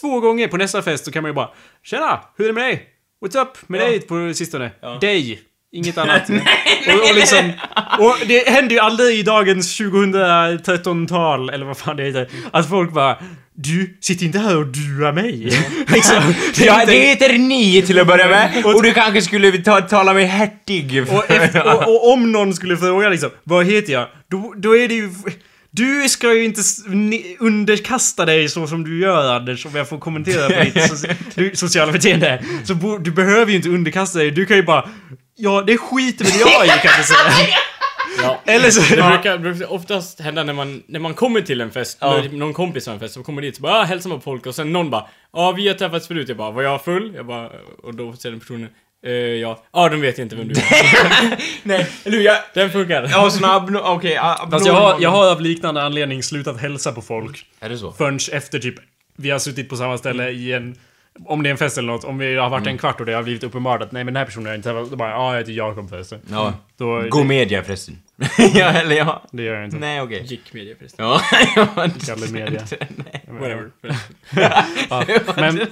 två gånger på nästa fest så kan man ju bara Tjena! Hur är det med dig? What's up med Ja. dig på sistone? Ja. Dig! Inget annat. och, och liksom... Och det händer ju aldrig i dagens 2013-tal, eller vad fan det heter, att folk bara Du sitter inte här och duar mig. liksom, det Ja, inte- det heter ni till att börja med. Och du kanske skulle ta, tala med hertig. Och, efter, och, och om någon skulle fråga liksom, vad heter jag? Då, då är det ju... Du ska ju inte underkasta dig så som du gör Anders, om jag får kommentera på ditt du, sociala beteende. Så du behöver ju inte underkasta dig, du kan ju bara... Ja, det skiter väl jag i kan du säga. Ja. Eller så... Det brukar, brukar oftast hända när man, när man kommer till en fest, Ja. när någon kompis har en fest, så kommer dit och bara ah, hälsar man på folk och sen någon bara Ja, vi har träffats förut. Jag bara, var jag full? Jag bara, och då säger den personen eh, ja. Ja, de vet inte vem du är. Nej, eller? Jag, Den funkar. jag har såna abno... Okej, okay, Fast jag har, jag har av liknande anledning slutat hälsa på folk. Är det så? Förrän efter typ, vi har suttit på samma ställe i en... Om det är en fest eller något, om vi har varit en kvart och det har blivit uppenbart att nej men den här personen har jag inte träffat, då bara ja, jag heter Jakob förresten. Ja. Då, Gå media förresten. ja, eller ja. Det gör jag inte. Nej, okej. Gick media förresten. Ja, ja. Kalle Media. Whatever. Ja, men...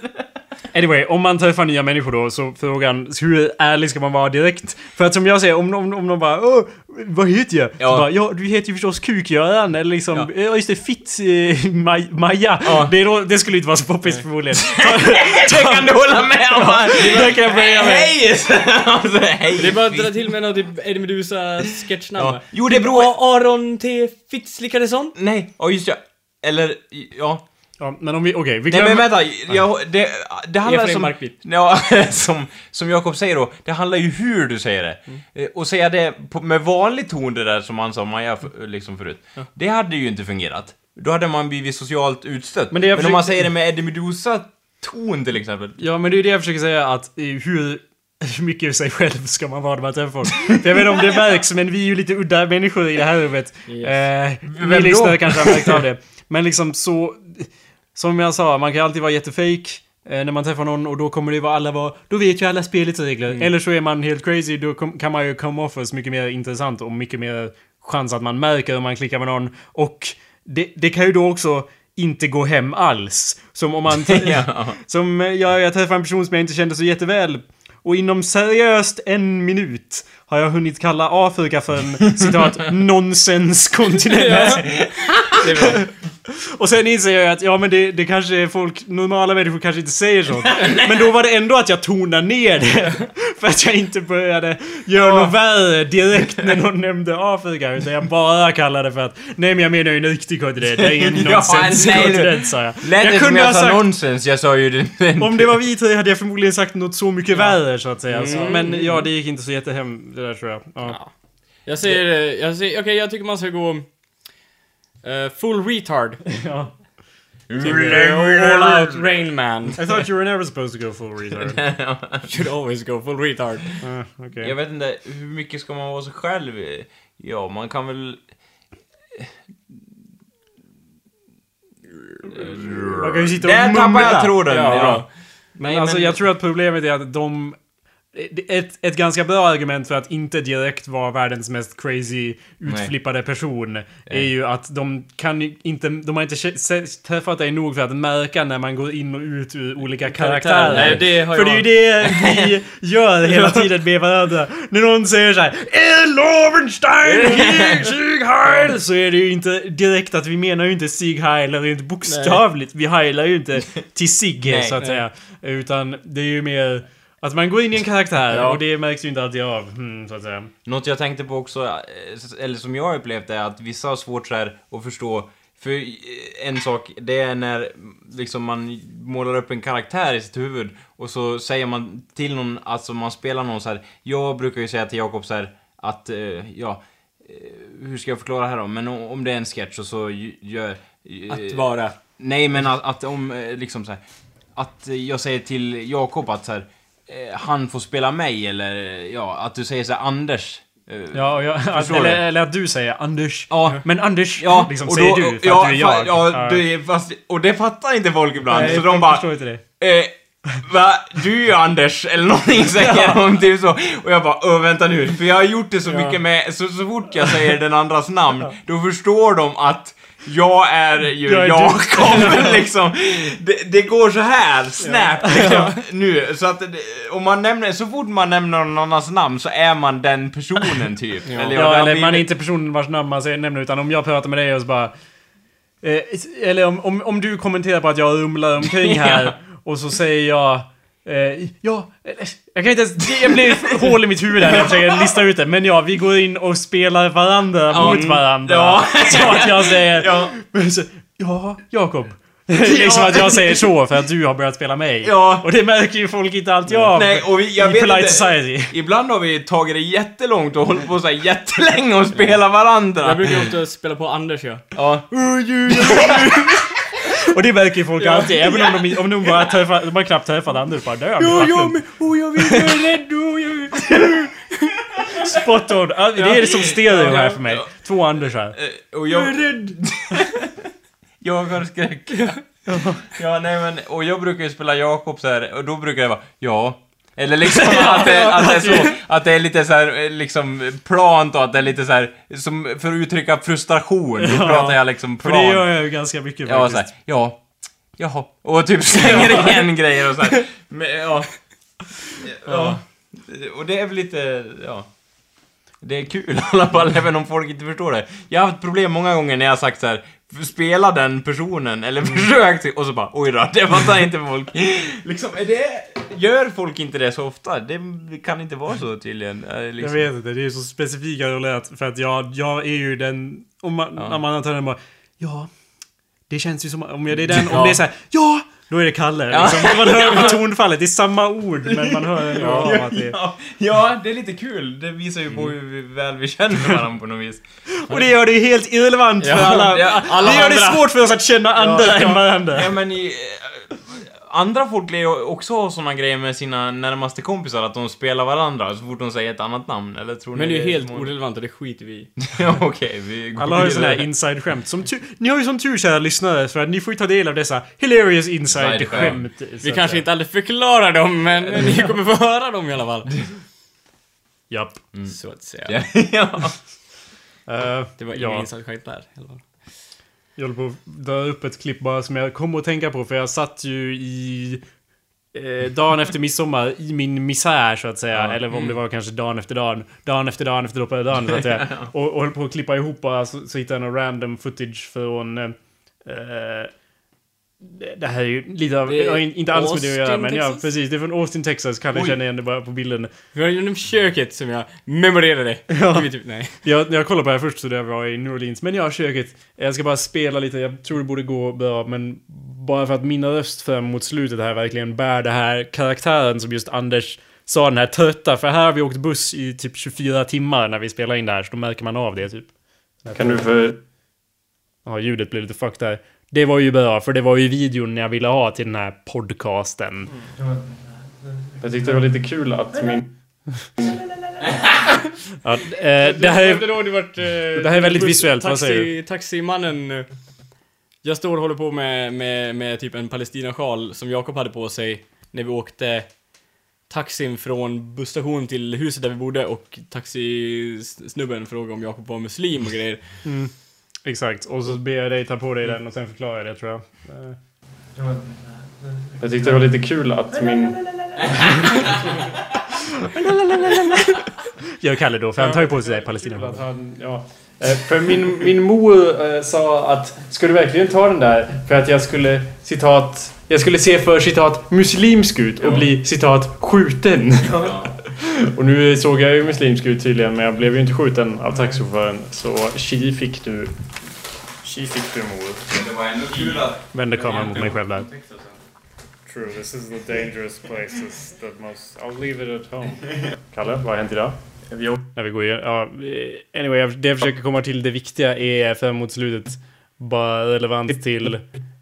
Anyway, om man träffar nya människor då, så frågan hur ärlig ska man vara direkt? För att som jag säger, om, om, om de bara Åh, vad heter jag? Ja. Så bara, ja, du heter ju förstås Kuk-Göran, eller liksom, Ja. ja just det, Fitt eh, Maj, Maja. Ja. Det, då, det skulle inte vara så poppis förmodligen. Det kan du hålla med om! Det kan jag börja med. Hej! alltså, hej! Det är bara att dra till med något typ Eddie Meduza sketchnamn. Ja. Jo, det beror... Aron T. Fitzlikadesson? Nej, ja just ja. Eller, ja. Ja, men om vi, okej, vi Nej glömmer... men vänta, jag, det, det handlar Efraim som... Markvit. Ja, som, som Jakob säger då, det handlar ju hur du säger det. Eh, Och säga det på, med vanlig ton det där som han sa Maja f- liksom förut. Det hade ju inte fungerat. Då hade man blivit socialt utstött. Men Men, det jag om man säger det med Eddie Meduza ton till exempel. Ja, men det är det jag försöker säga att hur hur mycket sig själv ska man vara när man träffar folk? För jag vet inte om det märks, men vi är ju lite udda människor i det här rummet. Yes. Eh, då? lyssnare kanske har märkt av det. Men liksom så... som jag sa, man kan alltid vara jättefake eh, när man träffar någon och då kommer det vara alla vara, då vet ju alla spelets regler. Mm. Eller så är man helt crazy, då kan man ju come off as mycket mer intressant och mycket mer chans att man märker om man klickar med någon. Och det, det kan ju då också inte gå hem alls. Som om man... Ja. Som eh, jag, jag träffade en person som jag inte kände så jätteväl. Och inom seriöst en minut har jag hunnit kalla Afrika för en citat nonsenskontinent. Och sen inser jag att ja men det, det kanske är folk, normala människor kanske inte säger så. Men då var det ändå att jag tonade ner det. För att jag inte började göra något värre direkt när någon nämnde Afrika. Utan jag bara kallade det för att nej men jag menar ju en riktig kontinent. Det är ingen Ja, nonsenskontinent sa jag. Lät jag det som kunde jag ha sa sagt, nonsens? Jag sa ju det. om det var vi tre hade jag förmodligen sagt något så mycket värre så att säga. Så, men ja, det gick inte så jättehem det där tror jag. Ja. Ja. Jag säger, eh, jag säger, okej jag tycker man ska gå eh, full retard. Ja. Till eh, all out Rain Man. I thought you were never supposed to go full retard. Should always go full retard. Uh, okay. Jag vet inte, hur mycket ska man vara sig själv? Ja, man kan väl... Man kan ju sitta och Där tappade mumla. jag tråden! Ja, Ja. Men Nej, alltså men- jag tror att problemet är att de... Ett, ett ganska bra argument för att inte direkt vara världens mest crazy utflippade person är ju att de kan inte... De har inte träffat dig nog för att märka när man går in och ut ur olika karaktärer. Nej, det för det är ju det vi gör hela tiden med varandra. När någon säger såhär El Lovenstein, Sieg, Heil! Så är det ju inte direkt att vi menar ju inte Sieg Heil, eller inte bokstavligt. Vi heilar ju inte till Sigge Nej, så att nej. säga. Utan det är ju mer att man går in i en karaktär Ja. och det märks ju inte alltid av, hmm, så att säga. Något jag tänkte på också, eh, eller som jag har upplevt är att vissa har svårt så här att förstå för eh, en sak, det är när liksom man målar upp en karaktär i sitt huvud och så säger man till någon, alltså man spelar någon så här. Jag brukar ju säga till Jakob så här att, eh, ja, hur ska jag förklara här då? Men om det är en sketch och så gör... Att vara. Nej, men att, att om, liksom så här, Att jag säger till Jakob att så här, han får spela mig, eller ja, att du säger så här, Anders. eh, Ja, jag, Förstår eller, eller att du säger Anders. Ja. Men Anders, Ja, liksom och säger då- du för ja, att du är jag. Ja, du är, fast, och det fattar inte folk ibland. Nej, så de bara... förstår inte det. Eh, va? Du är ju Anders, eller någonting säger de typ så. Och jag bara, öh vänta nu. För jag har gjort det så Ja. mycket med, så, så fort jag säger den andras namn, då förstår de att jag är ju Jag är du. Jakob, liksom. Det, det går så här snabbt, liksom, nu. Så att om man nämner, så fort man nämner någon annans namn så är man den personen, typ. Ja. Eller, Ja, eller man är inte personen vars namn man nämner, utan om jag pratar med dig och så bara... Eh, eller om, om, om du kommenterar på att jag rumlar omkring här och så säger jag... Eh, ja, jag kan inte ens... Det blir hål i mitt huvud här när jag försöker lista ut det. Men ja, vi går in och spelar varandra Ja, mot mm, varandra. ja. Så att jag säger... Ja. Ja, Jakob. liksom att jag säger så för att du har börjat spela mig. Ja. Och det märker ju folk inte alltid av. Nej, och vi, jag I vet polite inte, society. Ibland har vi tagit det jättelångt och hållit på så här jättelänge och spelat varandra. Jag brukar ofta spela på Anders ja. Ja. Och det märker ju folk alltid, även om de, om de bara träffar, de har knappt träffat Anders bara dör. Ja, ja, men oh, jag vill, jag är rädd, oh, jag är... Spot on. Ja, Det är det som stereo här för mig. Två Andersar. Eh, Och jag... Jag är rädd. Jag har skräck. Ja, nej men, och jag brukar ju spela Jakob så här, och då brukar jag vara ja. Eller liksom att det, att det är så, att det är lite så här, eh, liksom plant och att det är lite så här, som för att uttrycka frustration, då Ja. pratar jag liksom För plant. det gör jag ju ganska mycket Jag var såhär, faktiskt. ja, jaha, och typ slänger igen grejer och så här. Men, ja. ja. Och det är väl lite, ja. Det är kul i alla fall, även om folk inte förstår det. Jag har haft problem många gånger när jag har sagt så här. Spela den personen, eller försök, och så bara oj då, det fattar inte folk. Liksom, är det... Gör folk inte det så ofta? Det kan inte vara så tydligen. eh, Jag Liksom. vet inte, det är så specifika roller för att jag, jag är ju den... Om man, Ja. när man antar den bara... Ja, det känns ju som... Om jag, det är den, Ja. om det är såhär... Ja! Då är det Kalle. Ja. Liksom. Man hör på tonfallet, det är samma ord, men man hör av Ja, att det är... ja, ja, det är lite kul. Det visar ju på hur väl vi känner varandra på något vis. Och det gör det ju helt irrelevant för Ja, alla. ja, alla det gör det andra. svårt för oss att känna andra Ja, än varandra. Ja, men i, andra folk lär ju också ha såna grejer med sina närmaste kompisar, att de spelar varandra så fort de säger ett annat namn, eller tror Men ni det är ju helt många- orelevant och det skiter vi i. Ja, okej, vi går Alla har ju såna här inside-skämt. Som tu- ni har ju som tur kära lyssnare för att ni får ju ta del av dessa hilarious Inside-skämt. inside-skämt. Vi kanske inte aldrig förklarar dem, men ni kommer få höra dem i alla fall. Japp. Så att säga. Ja, ja. Eh, Det var ja. ingen inside skämt där i alla fall. Jag håller på att dra upp ett klipp bara som jag kommer att tänka på för jag satt ju i eh, dagen efter midsommar i min misär så att säga. Ja. Eller om det var kanske dagen efter dagen. Dagen efter dagen efter dagen, dagen så att säga. och, och höll på att klippa ihop bara så, så hittade jag någon random footage från... Eh, eh, det- det här är ju lite av... Det är ja, inte alls med det att göra Austin, men ja Texas? precis. Det är från Austin, Texas. Kalle Oj. känner igen det bara på bilden. Vi har genom köket som jag memorerade. Ja. Typ, nej. Jag, jag kollade på det här först så det var i New Orleans. Men ja, köket. Jag ska bara spela lite. Jag tror det borde gå bra. Men bara för att min röst fram mot slutet här verkligen bär det här karaktären som just Anders sa, den här trötta. För här har vi åkt buss i typ 24 timmar när vi spelar in det här. Så då märker man av det typ. Kan du för... Ja, ljudet blev lite fucked där. Det var ju bra, för det var ju videon jag ville ha till den här podcasten. Jag tyckte det var lite kul att min... ja, eh, det här är... eh, Det här är väldigt visuellt, vad taxi, säger du? Taximannen. eh, Jag står och håller på med, med, med typ en palestinasjal som Jakob hade på sig när vi åkte taxin från busstationen till huset där vi bodde och taxisnubben frågade om Jakob var muslim och grejer. Exakt, och så ber jag dig ta på dig den och sen förklarar jag det tror jag. Eh. Jag tyckte det var lite kul att min... Gör Kalle då, för han tar ju på sig Palestina. Ja. Eh, För min, min mor eh, sa att ska du verkligen ta den där? För att jag skulle citat jag skulle se för citat muslimsk ut och bli citat skjuten. och nu såg jag ju muslimsk ut tydligen men jag blev ju inte skjuten av taxichauffören. Så tji fick du. Tji fick du mor. Det var ändå kul att... Vände kameran mot mig själv där. True, this is the dangerous places that most. I'll leave it at home. Kalle, vad har hänt idag? När vi går igen. Ja, anyway, jag- det jag försöker komma till det viktiga är fram mot slutet bara relevant till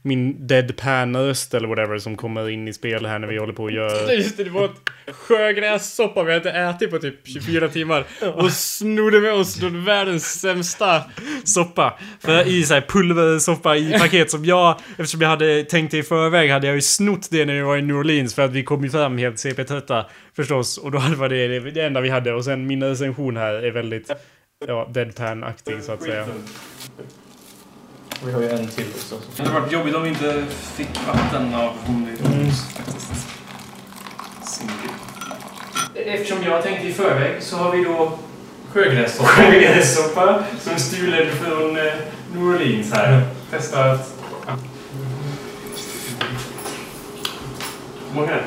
min deadpan-röst eller whatever som kommer in i spel här när vi håller på och gör... Just det, det var ett sjögrässoppa vi hade inte ätit på typ 24 timmar. Och snodde med oss den världens sämsta. soppa. För i så här pulversoppa i paket som jag, eftersom jag hade tänkt det i förväg, hade jag ju snott det när vi var i New Orleans för att vi kom ju fram helt CP-trötta förstås. Och då var det det, det enda vi hade. Och sen min recension här är väldigt, ja, deadpan-aktig så att säga. Vi har ju en till också. Det hade varit jobbigt om vi inte fick vatten av hon faktiskt. Eftersom jag tänkte i förväg så har vi då Sjögrässoppa. sjögrässoppa som stulen från eh, New Orleans här. Testa att... Vad är det?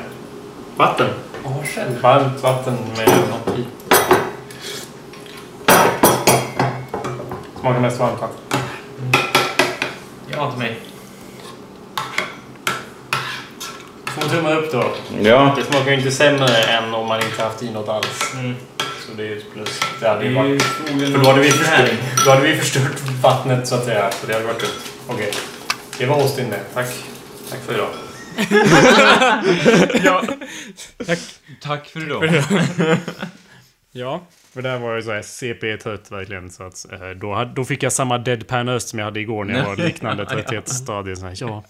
Vatten. Ja, själv. Varmt vatten med något i. Smakar mest varmt vatten. Ja, till mig. Två tummar upp då. Ja. Det smakar ju inte sämre än om man inte haft i något alls. Mm. Så det är ju ett plus. Det hade ju varit... För då hade, vi förstört, då hade vi förstört vattnet så att säga. Så det hade varit dumt. Okej. Det var Austin det. Tack. Tack för idag. ja. Tack för idag. Ja. För där var jag så här CP-trött verkligen. Så att, eh, då, hade, då fick jag samma deadpan-röst som jag hade igår när jag var liknande trötthetsstadie. Så här, ja.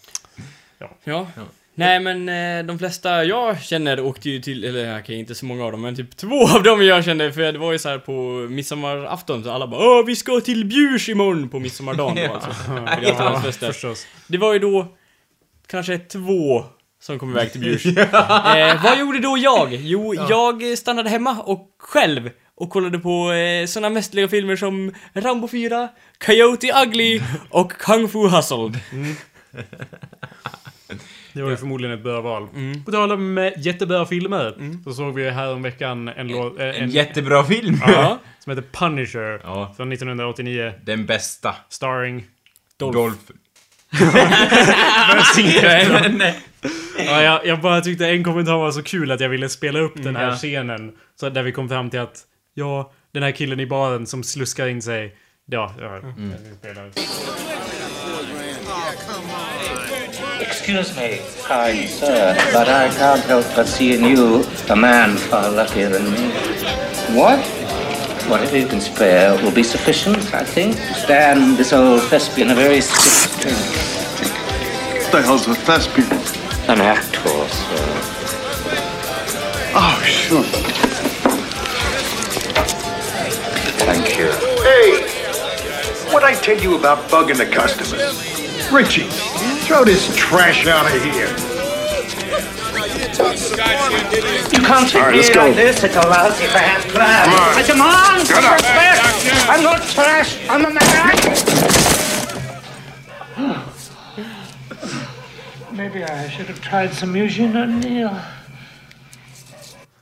Ja. Nej men eh, de flesta jag känner åkte ju till, eller okej inte så många av dem, men typ två av dem jag kände, för det var ju så här på midsommarafton så alla bara Åh vi ska till Bjurs imorgon på midsommardagen då alltså. På Götalandsfesten. Förstås. Det var ju då kanske två som kom iväg till Bjurs. eh, vad gjorde då jag? Jo, jag stannade hemma och själv och kollade på eh, såna mästerliga filmer som Rambo 4, Coyote Ugly och Kung Fu Hustle. Det var ju förmodligen ett bra val. På tal om eh, jättebra filmer. Så såg vi här om veckan en låt... eh, En En, jättebra film. Ja. som heter Punisher. Ja. Från 1989. Den bästa. Starring... Dolph. Dolph. Nej, nej. Ja, jag, jag bara tyckte en kommentar var så kul att jag ville spela upp den här ja. scenen. Så där vi kom fram till att, ja, den här killen i baren som sluskar in sig. Ja, ja. spelar. Excuse me, kind sir, but I can't help but seeing you, a man far luckier than me. What? Whatever you can spare will be sufficient, I think, to stand this old thespian a very stiff drink. What the hell's a thespian? An actor, sir. Oh, sure. Thank you. Hey, what I tell you about bugging the customers? Richie, throw this trash out of here. You can't take All right, go. like this. It's a lousy. Come on. I demand Shut up. respect. I'm not trash. I'm a man. Maybe I should have tried some Eugene O'Neill.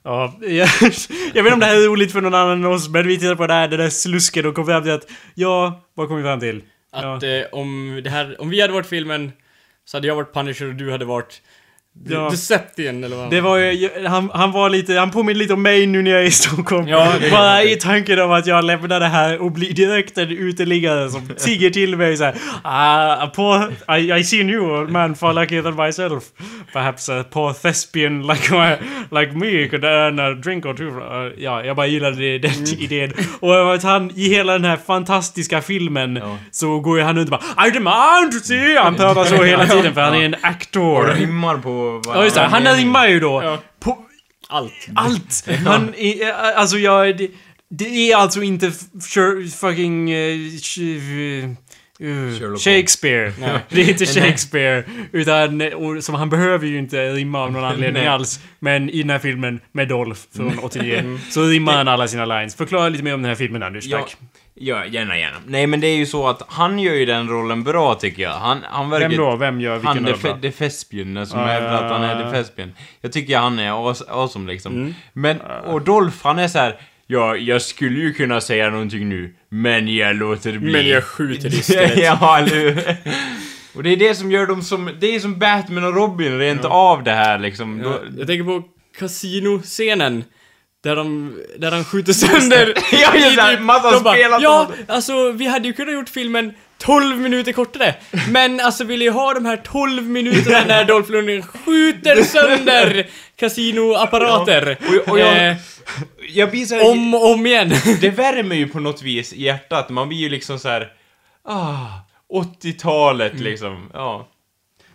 Ja, jag, jag vet inte om det här är roligt för någon annan än oss, men vi tittar på det här, det där slusket och kom fram till att, ja, vad kom vi fram till? Att ja. eh, om det här, om vi hade varit filmen så hade jag varit Punisher och du hade varit Ja. Deception eller vad Det var ju, han, han var lite, han påminner lite om mig nu när jag är i Stockholm. Ja, det- Bara i tanken om att jag lämnar det här och blir direkt en uteliggare som tigger till mig såhär. Ah, a poor, I, I see you, a man far luckier than myself. Perhaps a poor thespian like, my, like me could earn a drink or two. Uh, ja, jag bara gillade det, den idén. Och att han, i hela den här fantastiska filmen, så går ju han runt och bara I demand to see! Han pratar så hela tiden för han är en Och actor. rimmar på... Ja just det, han menar. rimmar ju då. Ja. På, Allt. allt! Han är, alltså jag... Det, det är alltså inte fucking... eh, eh, Sherlock Holmes. Shakespeare. Det är inte Shakespeare. Utan, eh, och, som han behöver ju inte rimma av någon anledning alls. Men i den här filmen med Dolph från 89 så rimmar han alla sina lines. Förklara lite mer om den här filmen Anders, Ja, tack. Ja, gärna, gärna. Nej, men det är ju så att han gör ju den rollen bra, tycker jag. Han, han verkar... Vem då? Vem gör vilken Han, dem? Fe- The Thespian, som Ja, hävdar ja, att han är ja, ja. Thespian. Jag tycker han är awes- awesome liksom. Men, och Dolph, han är så här. Ja, jag skulle ju kunna säga någonting nu, men jag låter bli. Men jag skjuter istället. ja, eller hur? Och det är det som gör dem som... Det är som Batman och Robin rent av det här liksom. Ja, jag tänker på kasinoscenen. Där de, där de skjuter sönder... Ja, just det, Typ, massa de bara, Ja, alltså vi hade ju kunnat gjort filmen 12 minuter kortare. Men alltså vill ju ha de här 12 minuterna när Dolph Lundgren skjuter sönder kasinoapparater. Och- och jag- eh, jag blir så här, om och om igen. Det värmer ju på något vis i hjärtat. Man blir ju liksom så här. Ah, 80-talet Mm. liksom. Ja.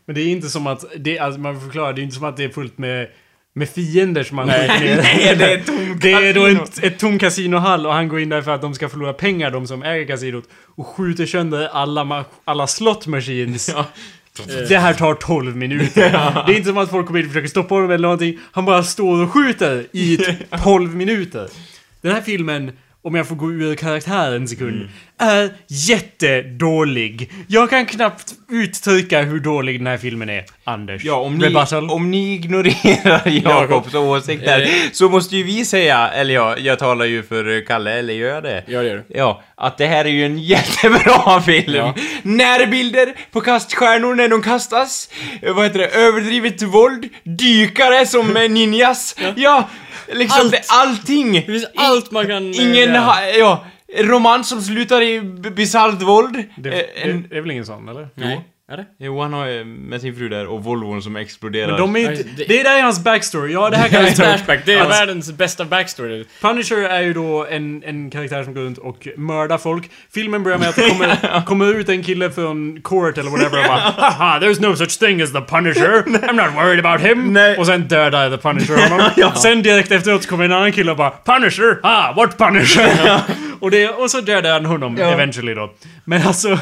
Men det är inte som att, det, alltså man får förklara, det är inte som att det är fullt med, med fiender som han Nej. Nej, det är ett tomt Det är då kasino. ett, ett tom kasinohall och han går in där för att de ska förlora pengar, de som äger kasinot. Och skjuter sönder alla, alla slot machines. Ja. Det här tar 12 minuter. Det är inte som att folk kommer in och försöker stoppa honom eller någonting. Han bara står och skjuter i t- 12 minuter. Den här filmen, om jag får gå ur karaktär en sekund, är jättedålig. Jag kan knappt uttrycka hur dålig den här filmen är. Anders. Ja, om ni, om ni ignorerar Jakobs åsikter Eh. så måste ju vi säga, eller ja, jag talar ju för eh, Kalle, eller gör jag det? Ja, det gör du. Ja, att det här är ju en jättebra film. Ja. Närbilder på kaststjärnor när de kastas. Eh, Vad heter det? Överdrivet våld. Dykare som eh, ninjas. Ja, liksom Allt. Det, allting. Det finns allt man kan... eh, Ingen göra. ha, ja, romans som slutar i bisarrt våld. Det, Eh, det, en, det är väl ingen sån, eller? Nej. Är det? jo, han har ju med sin fru där och Volvon som exploderar. Men de är inte, det- det, där är hans backstory. Ja, det här kan vi ta. Flashback, det är Alltså, världens bästa backstory. Punisher är ju då en, en karaktär som går runt och mördar folk. Filmen börjar med att det kommer, kommer ut en kille från court eller whatever och bara Haha, there's no such thing as the Punisher. I'm not worried about him. Nej. Och sen dödar the Punisher honom. Sen direkt efteråt kommer en annan kille och bara Punisher! Ah, what Punisher? och, det, och så dödar han honom Ja. eventually då. Men alltså...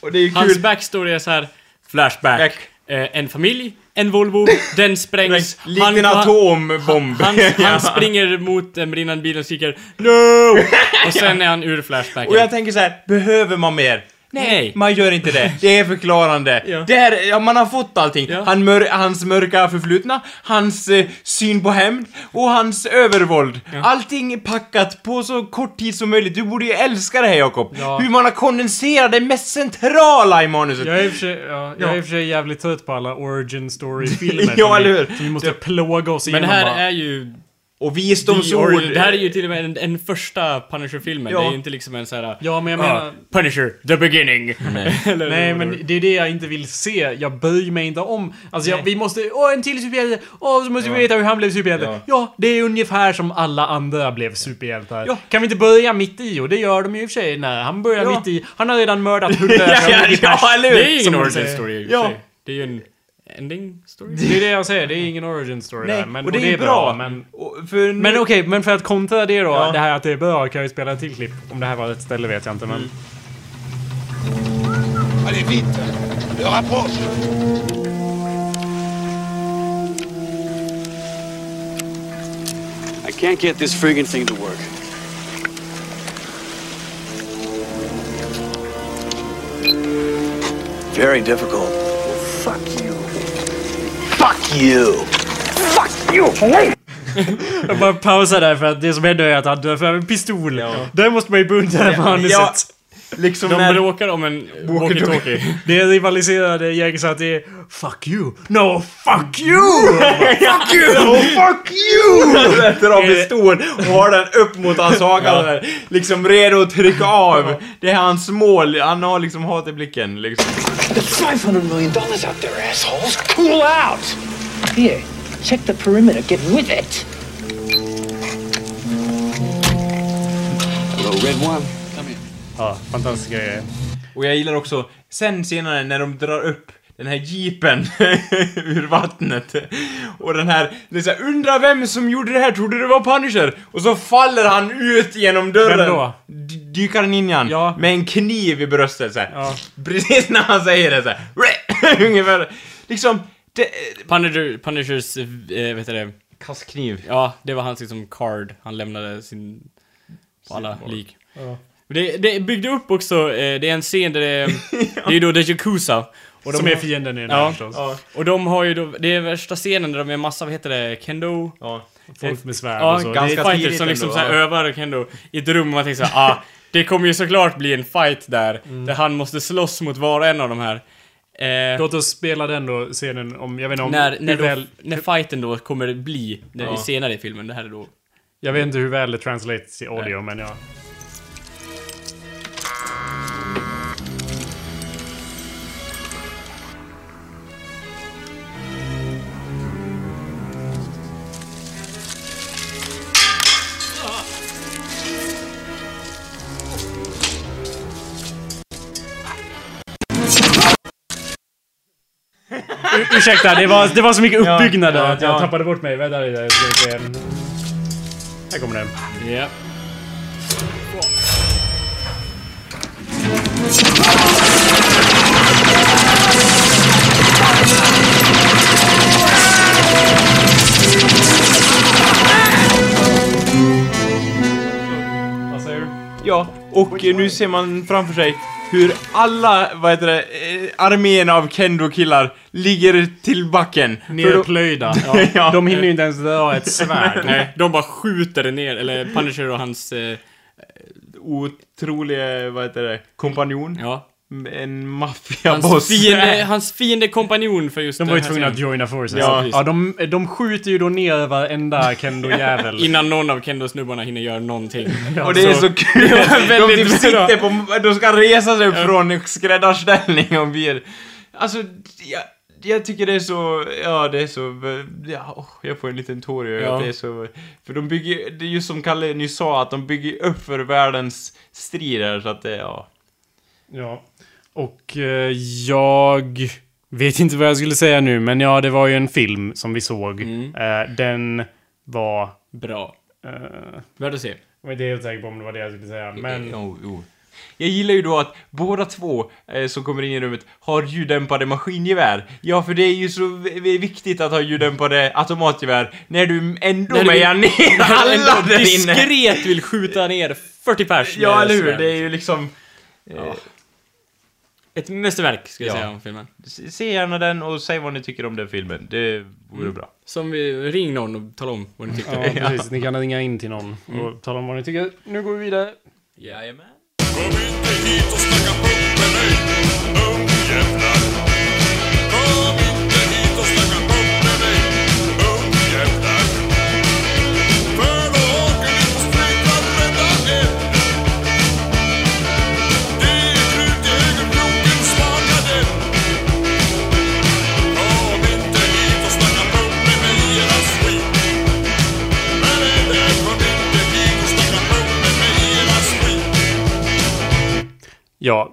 och det är kul. Hans backstory är så här. Flashback. Back. Eh, en familj, en Volvo, den sprängs. Liten atombomb. Han, Ja. han springer mot en brinnande bil och skriker NO! Och sen är han ur flashbacken. Och jag tänker så här, behöver man mer? Nej. Man gör inte det. Det är förklarande. Ja. Det är, ja, man har fått allting. Ja. Han mör, hans mörka förflutna, hans eh, syn på hämnd och hans övervåld. Allting är packat på så kort tid som möjligt. Du borde ju älska det här Jakob. Ja. Hur man har kondenserat det mest centrala i manuset. Jag är i och för sig, ja, jag är i för sig jävligt trött på alla origin story-filmer. Ja, eller hur? Som vi måste plåga oss Men igenom det här bara. är ju Och The visdomsord... Origin- Det här är ju till och med en, en första Punisher-filmen. Ja. Det är ju inte liksom en sån här... Ja, men jag ah, menar... Punisher, the beginning. Eller Nej, men det är det jag inte vill se. Jag böjer mig inte om. Alltså, jag, vi måste... Åh, en till superhjälte! Åh, så måste vi veta hur han blev superhjälte. Ja. Ja. det är ungefär som alla andra blev superhjältar. Ja. Kan vi inte börja mitt i? Och det gör de ju i och för sig. Nej, han börjar Ja. mitt i. Han har redan mördat hundra ja, ja, ja, eller hur? Det är ju ingen de origin story i och för sig. Det är ju en ending story. Det är det jag säger, det är ingen origin story Nej, där. Men, och det är bra. men... Och för Men okej, men för att kontra det då, Ja. det här att det är bra, kan jag ju spela ett till klipp. Om det här var ett ställe vet jag inte, men... Allez vite Le rapproche I can't get this friggin' thing to work. Very difficult. Fuck you. Fuck you. Fuck you. Jag bara pausar där för att det som händer är att han dör för en pistol. Där måste man ju beundra ja, Ja, liksom De när... bråkar om en walkie-talkie. Det är rivaliserade gäng så att det är Fuck you! No, fuck you! Fuck you! fuck you! Sätter av pistol och har den upp mot hans hakan där. Liksom redo att trycka av. Det är hans mål. Han har liksom hat i blicken liksom. There's 500 million dollars out there, assholes. Cool out. Here, check the perimeter. Get with it. Hello, red one. Ja, fantastiska grejer. Och jag gillar också, sen senare när de drar upp den här jeepen ur vattnet. Och den här, det är så här, undra vem som gjorde det här, trodde det var Punisher? Och så faller han ut genom dörren. Vem då? D- Dykaren ninjan. Ja. Med en kniv i bröstet så här. Ja. Precis när han säger det så här. Ungefär. Liksom, det... Punisher, Punishers, eh, vet du det? Kastkniv. Ja, det var hans liksom card. Han lämnade sin... På alla lik. Det, det byggde upp också, eh, det är en scen där det, det är då The Yakuza. Och de Som är fienden i den här Ja, förstås. Ja. och de har ju då, det är värsta scenen där de är massa, vad heter det, kendo? Ja. Folk med svärd Ja, och så. ganska Ganska fighters tidigt som liksom ändå, så här ja. övar kendo i ett rum och man tänker såhär, ah, det kommer ju såklart bli en fight där, där han måste slåss mot var och en av de här. Eh, Låt oss spela den då, scenen om... Jag vet inte om... när, när, då, väl, när fighten då kommer bli, när, Ja. senare i filmen, det här är då... jag vet inte hur väl det translates till audio, men ja. Ur- Ursäkta, det var, det var så mycket uppbyggnad där ja, att jag ja. tappade bort mig. Vänta lite, jag ska se. Här kommer den. Ja. Vad säger du? Ja, och nu ser man framför sig hur alla, vad heter det, eh, armén av kendo-killar ligger till backen. Nerplöjda. Ja. De hinner ju inte ens dra ett svärd. Nej, de bara skjuter ner, eller Punisher och hans, eh, Otroliga, vad heter det, kompanjon. ja. En Hans maffiaboss. fiende, hans fiende kompanjon för just De var ju tvungna att joina forces. Ja, Ja, de, de skjuter ju då ner varenda kendo-jävel. Innan någon av Kendo-snubbarna hinner göra någonting. Och det är så kul. De väldigt typ sitter på, de ska resa sig upp från skräddarställning och blir... Alltså, jag, jag tycker det är så, ja det är så, ja, åh, jag får en liten tår i ögat. Ja. Det är så, för de bygger, det är just som Kalle nyss sa, att de bygger upp för världens strider så att det, ja. Ja. Och eh, jag vet inte vad jag skulle säga nu, men ja, det var ju en film som vi såg. Mm. Eh, den var... Bra. Uh, Värd att se. jag är inte helt säker på om det var det jag skulle säga, men... Jo, jo. Jag gillar ju då att båda två eh, som kommer in i rummet har ljuddämpade maskingevär. Ja, för det är ju så v- viktigt att ha ljuddämpade automatgevär när du ändå När du mejar ner alla där inne. diskret vill skjuta ner 40 pers Ja, eller hur? Det är ju liksom... Eh, Ett mästerverk, ska jag Ja. säga om filmen. se- Se gärna den och säg vad ni tycker om den filmen. Det vore bra. Som vi, ring någon och tala om vad ni tyckte. Ja, precis. Ni kan ringa in till någon och tala om vad ni tycker. Nu går vi vidare. Jajamän. Kom inte hit och snacka med mig, ungjävlar.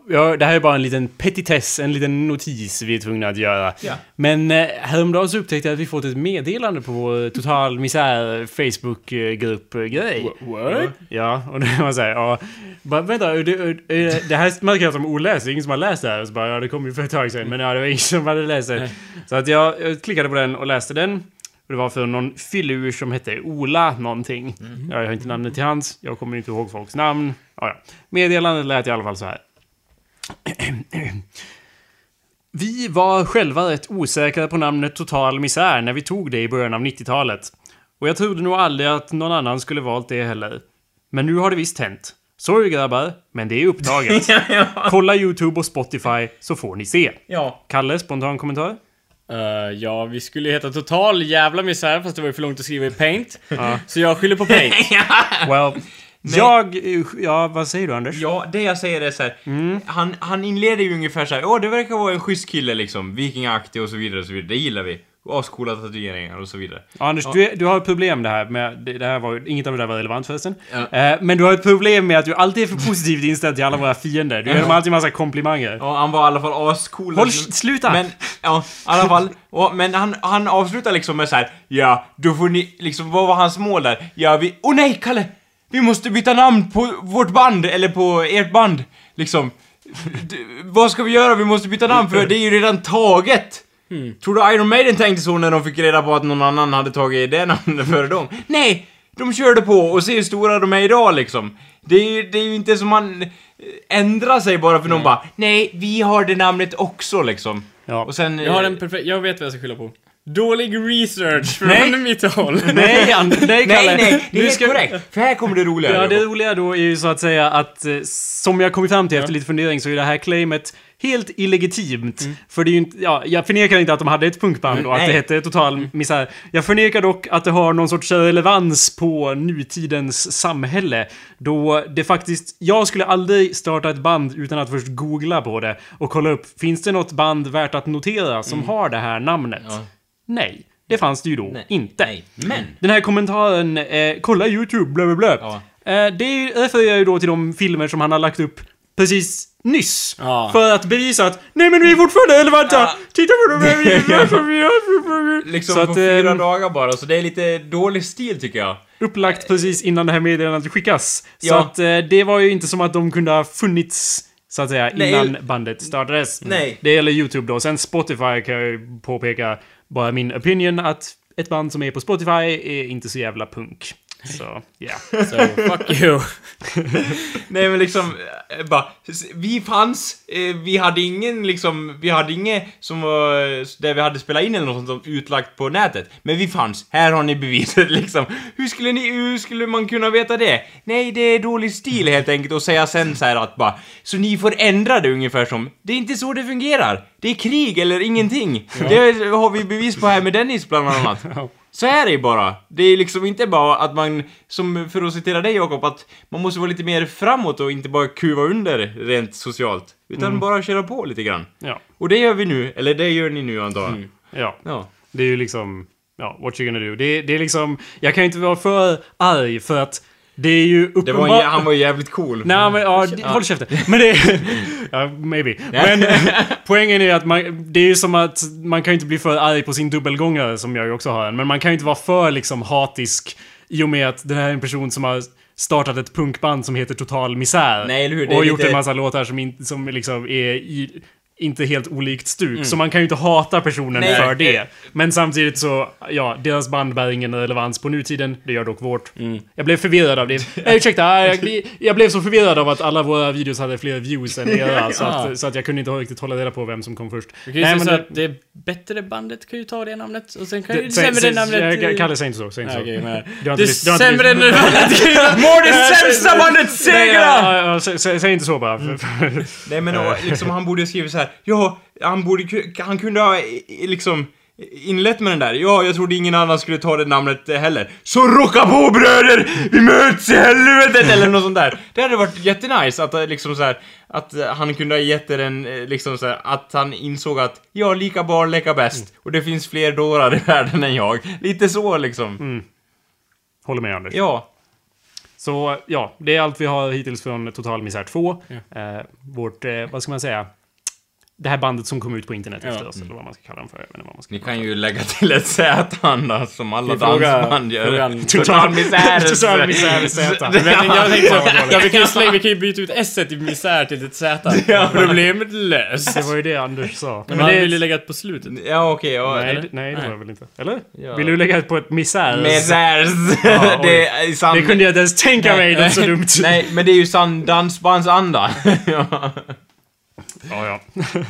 Ja, det här är bara en liten petitess, en liten notis vi är tvungna att göra. Ja. Men eh, häromdagen så upptäckte jag att vi fått ett meddelande på vår Total Misär Facebook-grupp-grej. What? Ja, och det var såhär, ja. Bara, vänta, det, det, här märker jag som oläst, det är ingen som har läst det här. Och så bara, ja det kom ju för ett tag sedan, men ja, det var ingen som hade läst det. Så att jag, jag klickade på den och läste den. Och det var för någon filur som hette Ola någonting. Ja, jag har inte namnet till hans, jag kommer inte ihåg folks namn. Ja, ja. Meddelandet lät i alla fall så här. Vi var själva rätt osäkra på namnet Total Misär när vi tog det i början av 90-talet. Och jag trodde nog aldrig att någon annan skulle valt det heller. Men nu har det visst hänt. Sorry grabbar, men det är upptaget. Kolla YouTube och Spotify så får ni se. Ja. Kalle, spontan kommentar? Eh, ja, vi skulle heta total jävla misär fast det var ju för långt att skriva i Paint. Så jag skyller på Paint. Well, jag... Ja, vad säger du Anders? Ja, det jag säger är så här. Han, han inleder ju ungefär så här. Åh, det verkar vara en schysst kille liksom. Vikingaktig och så vidare och så vidare. Det gillar vi. Ascoola tatueringar och så vidare. Anders, du, är- du har ett problem det här med... Det, det här var, inget av det där var relevant förresten. Eh, men du har ett problem med att du alltid är för positivt inställd till alla våra fiender. Du ger dem alltid massa komplimanger. Ja, han var i alla fall ascool. Håll, sluta! Men, ja, i alla fall. Och, men han, han avslutar liksom med så här. Ja, då får ni, liksom, vad var hans mål där? Ja, vi, åh nej, Kalle! Vi måste byta namn på vårt band, eller på ert band. Liksom. D- vad ska vi göra? Vi måste byta namn för det är ju redan taget. Tror du Iron Maiden tänkte så när de fick reda på att någon annan hade tagit det namnet före dem? Nej! De körde på och ser hur stora de är idag liksom. Det är ju, det är ju inte som man eh, ändrar sig bara för någon bara Nej, vi har det namnet också liksom. Ja. Och sen... Jag har eh, en perfekt... Jag vet vad jag ska skylla på. Dålig research från Nej. mitt håll. Nej, And, nej, Kalle! Nej, nej, det Nu är ska- korrekt. För här kommer det roliga. Ja, det roliga då är ju så att säga att, eh, som jag kommit fram till efter lite fundering, så är det här claimet helt illegitimt. För det är ju inte, ja, jag förnekar inte att de hade ett punkband och att Nej. det hette Total Misär. Jag förnekar dock att det har någon sorts relevans på nutidens samhälle. Då det faktiskt, jag skulle aldrig starta ett band utan att först googla på det och kolla upp, finns det något band värt att notera som har det här namnet? Nej, det fanns det ju då inte. Nej, men... Den här kommentaren, eh, kolla YouTube, bla bla bla. Ja. Eh, det refererar ju då till de filmer som han har lagt upp precis nyss. Ja. För att bevisa att nej men vi är fortfarande relevanta! Titta på de här videorna! Liksom Så på att, fyra ehm, dagar bara, så det är lite dålig stil tycker jag. Upplagt precis innan det här meddelandet skickas. Så Ja. att eh, det var ju inte som att de kunde ha funnits så att säga Nej. innan bandet startades. Nej. Det gäller YouTube då. Sen Spotify kan jag ju påpeka bara min opinion att ett band som är på Spotify är inte så jävla punk. Så, ja. So, fuck you. Nej men liksom, eh, bara, vi fanns, eh, vi hade ingen liksom, vi hade inget som var, där vi hade spelat in eller något sånt som utlagt på nätet. Men vi fanns, här har ni beviset liksom. Hur skulle ni, hur skulle man kunna veta det? Nej, det är dålig stil helt enkelt att säga sen så här att bara, så ni får ändra det ungefär som, det är inte så det fungerar. Det är krig eller ingenting. Det har vi bevis på här med Dennis bland annat. Så är det ju bara. Det är liksom inte bara att man, som för att citera dig Jakob, att man måste vara lite mer framåt och inte bara kuva under rent socialt. Utan bara köra på lite grann. Ja. Och det gör vi nu, eller det gör ni nu antar jag. Ja. Ja. Det är ju liksom... Ja, what you gonna do? Det, det är liksom... Jag kan ju inte vara för arg för att det är ju Det var, uppenbart... en jä- han var ju jävligt cool. Nej men ja, d- håll käften. Men det... ja, maybe. Men poängen är att man... Det är ju som att man kan ju inte bli för arg på sin dubbelgångare som jag ju också har en. Men man kan ju inte vara för liksom hatisk i och med att det här är en person som har startat ett punkband som heter Total Misär. Nej, eller hur? Och gjort lite- en massa låtar som, in, som liksom är i, inte helt olikt stuk. Mm. Så man kan ju inte hata personen Nej. för det. Men samtidigt så, ja, deras band bär ingen relevans på nutiden. Det gör dock vårt. Mm. Jag blev förvirrad av det. Eh, ursäkta, jag, jag blev så förvirrad av att alla våra videos hade fler views än era. så, att, så att jag kunde inte riktigt hålla reda på vem som kom först. Du kan ju säga så att det bättre bandet kan ju ta det namnet och sen kan ju det sämre namnet... jag- Kalle, säg inte så. Säg inte Ja, så. men- Du har inte Det sämre bandet kan ju... Må det sämsta bandet segra! Säg inte så bara. Nej men liksom, han borde skriva så här. ja, han borde han kunde ha liksom inlett med den där. Ja, jag trodde ingen annan skulle ta det namnet heller. Så rocka på bröder! Vi möts i helvetet! Eller något sånt där. Det hade varit jättenice att eh, liksom så här, att eh, han kunde ha gett det den, eh, liksom så här, att han insåg att ja, lika barn leka bäst. Och det finns fler dårar i världen än jag. Lite så liksom. Håller med Anders. Ja. Så ja, det är allt vi har hittills från Total Misär 2. Eh, vårt, eh, vad ska man säga? Det här bandet som kom ut på internet Ja. efter oss, eller vad man ska kalla dem för. Jag vet inte vad man ska Ni kan ju lägga till ett Z då, som alla Vi frågar- dansband gör. frågan- Total misär. Total misär Z. Men jag tänkte ja, vi kan ju vi kan ju byta ut S i misär till ett Z. Problemet löst. Det var ju det Anders sa. Men han ville lägga ett på slutet. Ja, okej. ja. Nej, det- nej, det var jag väl inte. Eller? Ja. Vill du lägga ett på ett misär? Misärs. Ja, det är sann... Det kunde jag inte ens tänka mig, det är så dumt. Nej, men det är ju sann dansbandsanda. ja. Ja, ja.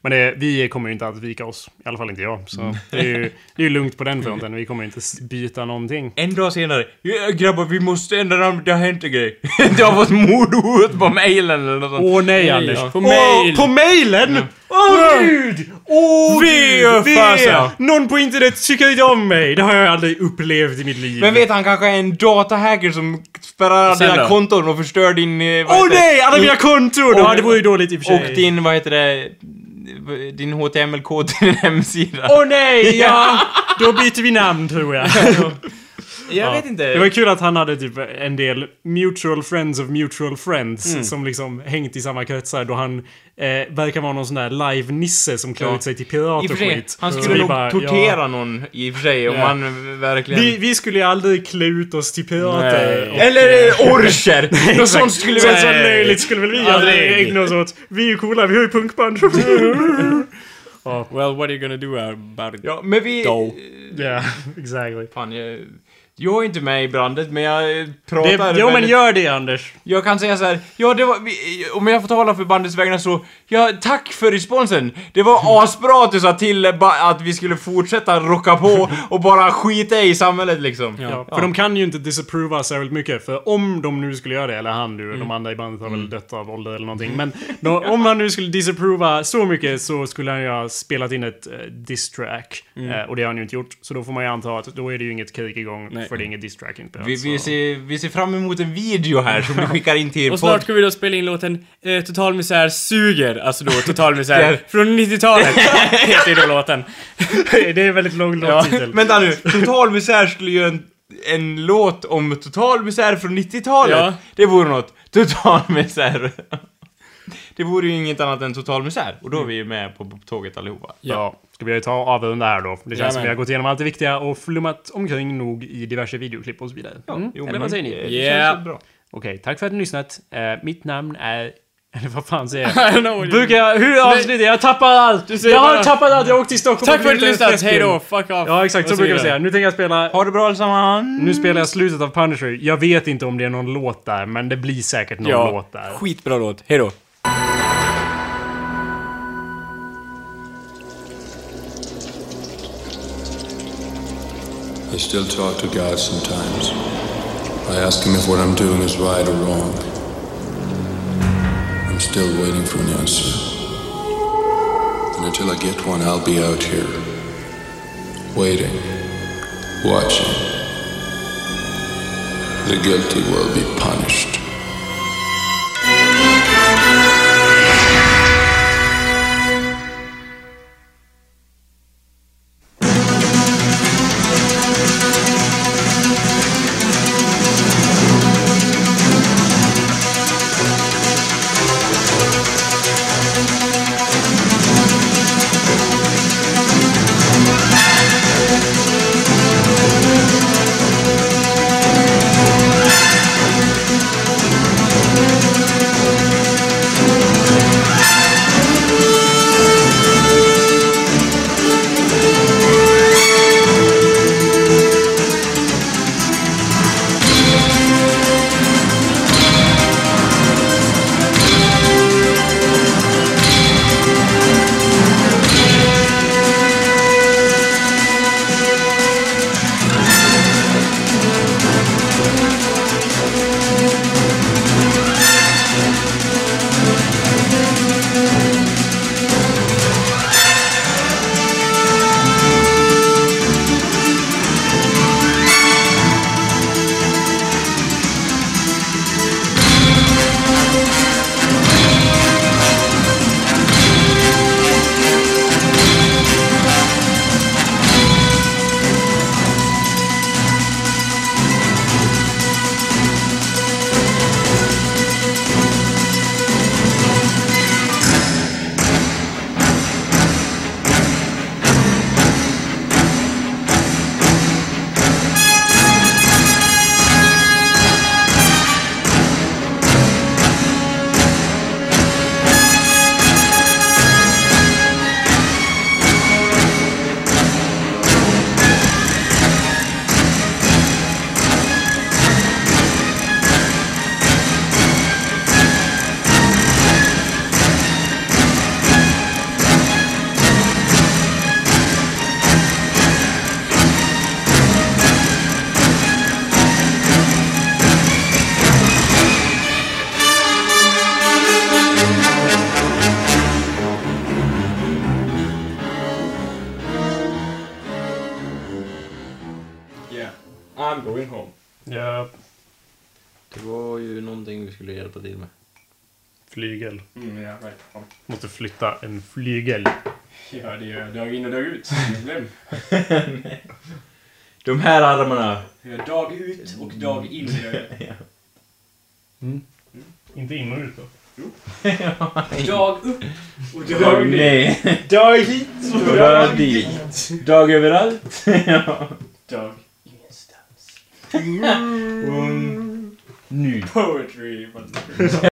Men det, vi kommer ju inte att vika oss. I alla fall inte jag. Så det är ju, det är lugnt på den fronten. Vi kommer inte byta någonting. En dag senare. Ja, grabbar, vi måste ändra namn. Det har hänt en grej. du har fått mordhot på mailen eller något sånt. Åh nej, Anders. ja. På mail. På mailen! Åh gud! Åh Ve gud! fasa. Någon på internet tycker inte om mig. Det har jag aldrig upplevt i mitt liv. Men vet han kanske är en datahacker som spärrar dina konton och förstör din... eh, Åh det? nej! Alla mina konton! Ja, det vore ju dåligt i och för sig. Och din, vad heter det? Din HTML-kod till din hemsida. Åh nej! Ja! Då byter vi namn tror jag. jag Ja. vet inte. Det var kul att han hade typ en del mutual friends of mutual friends Mm. som liksom hängt i samma kretsar då han eh, verkar vara någon sån där live-nisse som klär Ja. ut sig till I pirat och skit. han skulle nog bara, tortera ja. någon i och för sig om Ja. han verkligen... Vi, vi skulle ju aldrig klä ut oss till pirater. Och- Eller eh, orcher! Något sånt skulle vi... så löjligt skulle väl vi Aldrig. ägna oss åt. Vi är ju coola, vi har ju punkband. Well, what are you gonna do about it? Ja, men vi... Då. Ja, exactly. Fan, jag... Jag är inte med i brandet, men jag pratar Det, jo men väldigt- gör det Anders. Jag kan säga så här, ja det var, om jag får tala för bandets vägnar så, ja tack för responsen. Det var asbra att du sa till att vi skulle fortsätta rocka på och bara skita i samhället liksom. Ja, för de kan ju inte disapprova särskilt mycket. För om de nu skulle göra det, eller han nu, de andra i bandet har väl dött av ålder eller någonting. Men då, om han nu skulle disapprova så mycket så skulle han ju ha spelat in ett uh, diss-track. Eh, och det har han ju inte gjort. Så då får man ju anta att då är det ju inget krig igång. Nej. För det är inget diss-track inspelat. Vi, vi, så- ser, vi ser fram emot en video här som vi skickar in till er Och snart ska vi då spela in låten eh, Total Misär Suger, alltså då Total Misär Ja. från 90-talet. heter ju då låten. det är en väldigt lång låttitel. Vänta nu, Total Misär skulle göra en, en låt om Total Misär från 90-talet. Ja. Det vore något. Total Misär. Det vore ju inget annat än Total Misär. Och då är vi ju med på, på tåget allihopa. Ja. Ska vi ta och avrunda här då? Det känns som Jajamän. vi har gått igenom allt det viktiga och flummat omkring nog i diverse videoklipp och så vidare. Mm. Jo, Eller men vad säger ni? det- Yeah. känns bra. Okej, tack för att ni lyssnat. Eh, mitt namn är... Eller vad fan säger jag? Brukar jag... Hur avslutar jag? Jag tappar allt! säger Jag har bara- tappat allt! Jag åkte till Stockholm Tack för att du lyssnat, fläsken. hejdå, fuck off. Ja, exakt. Så Och brukar vidare. säga. Nu tänker jag spela... Ha det bra allesammans! Nu spelar jag slutet av Punisher. Jag vet inte om det är någon låt där, men det blir säkert någon Ja, låt där. skitbra låt. Hejdå. I still talk to God sometimes. I ask Him if what I'm doing is right or wrong. Still waiting for an answer. And until I get one, I'll be out here, waiting, watching. The guilty will be punished. Flytta en flygel. Ja, det gör dag in och dag ut. Problem. De här armarna. Ja, dag ut och dag in. gör jag. Inte in och ut då. Dag upp och dag Dag ner. Dag hit och Dag dit. Dag överallt. ja. Dag ingenstans. Nu. Poetry.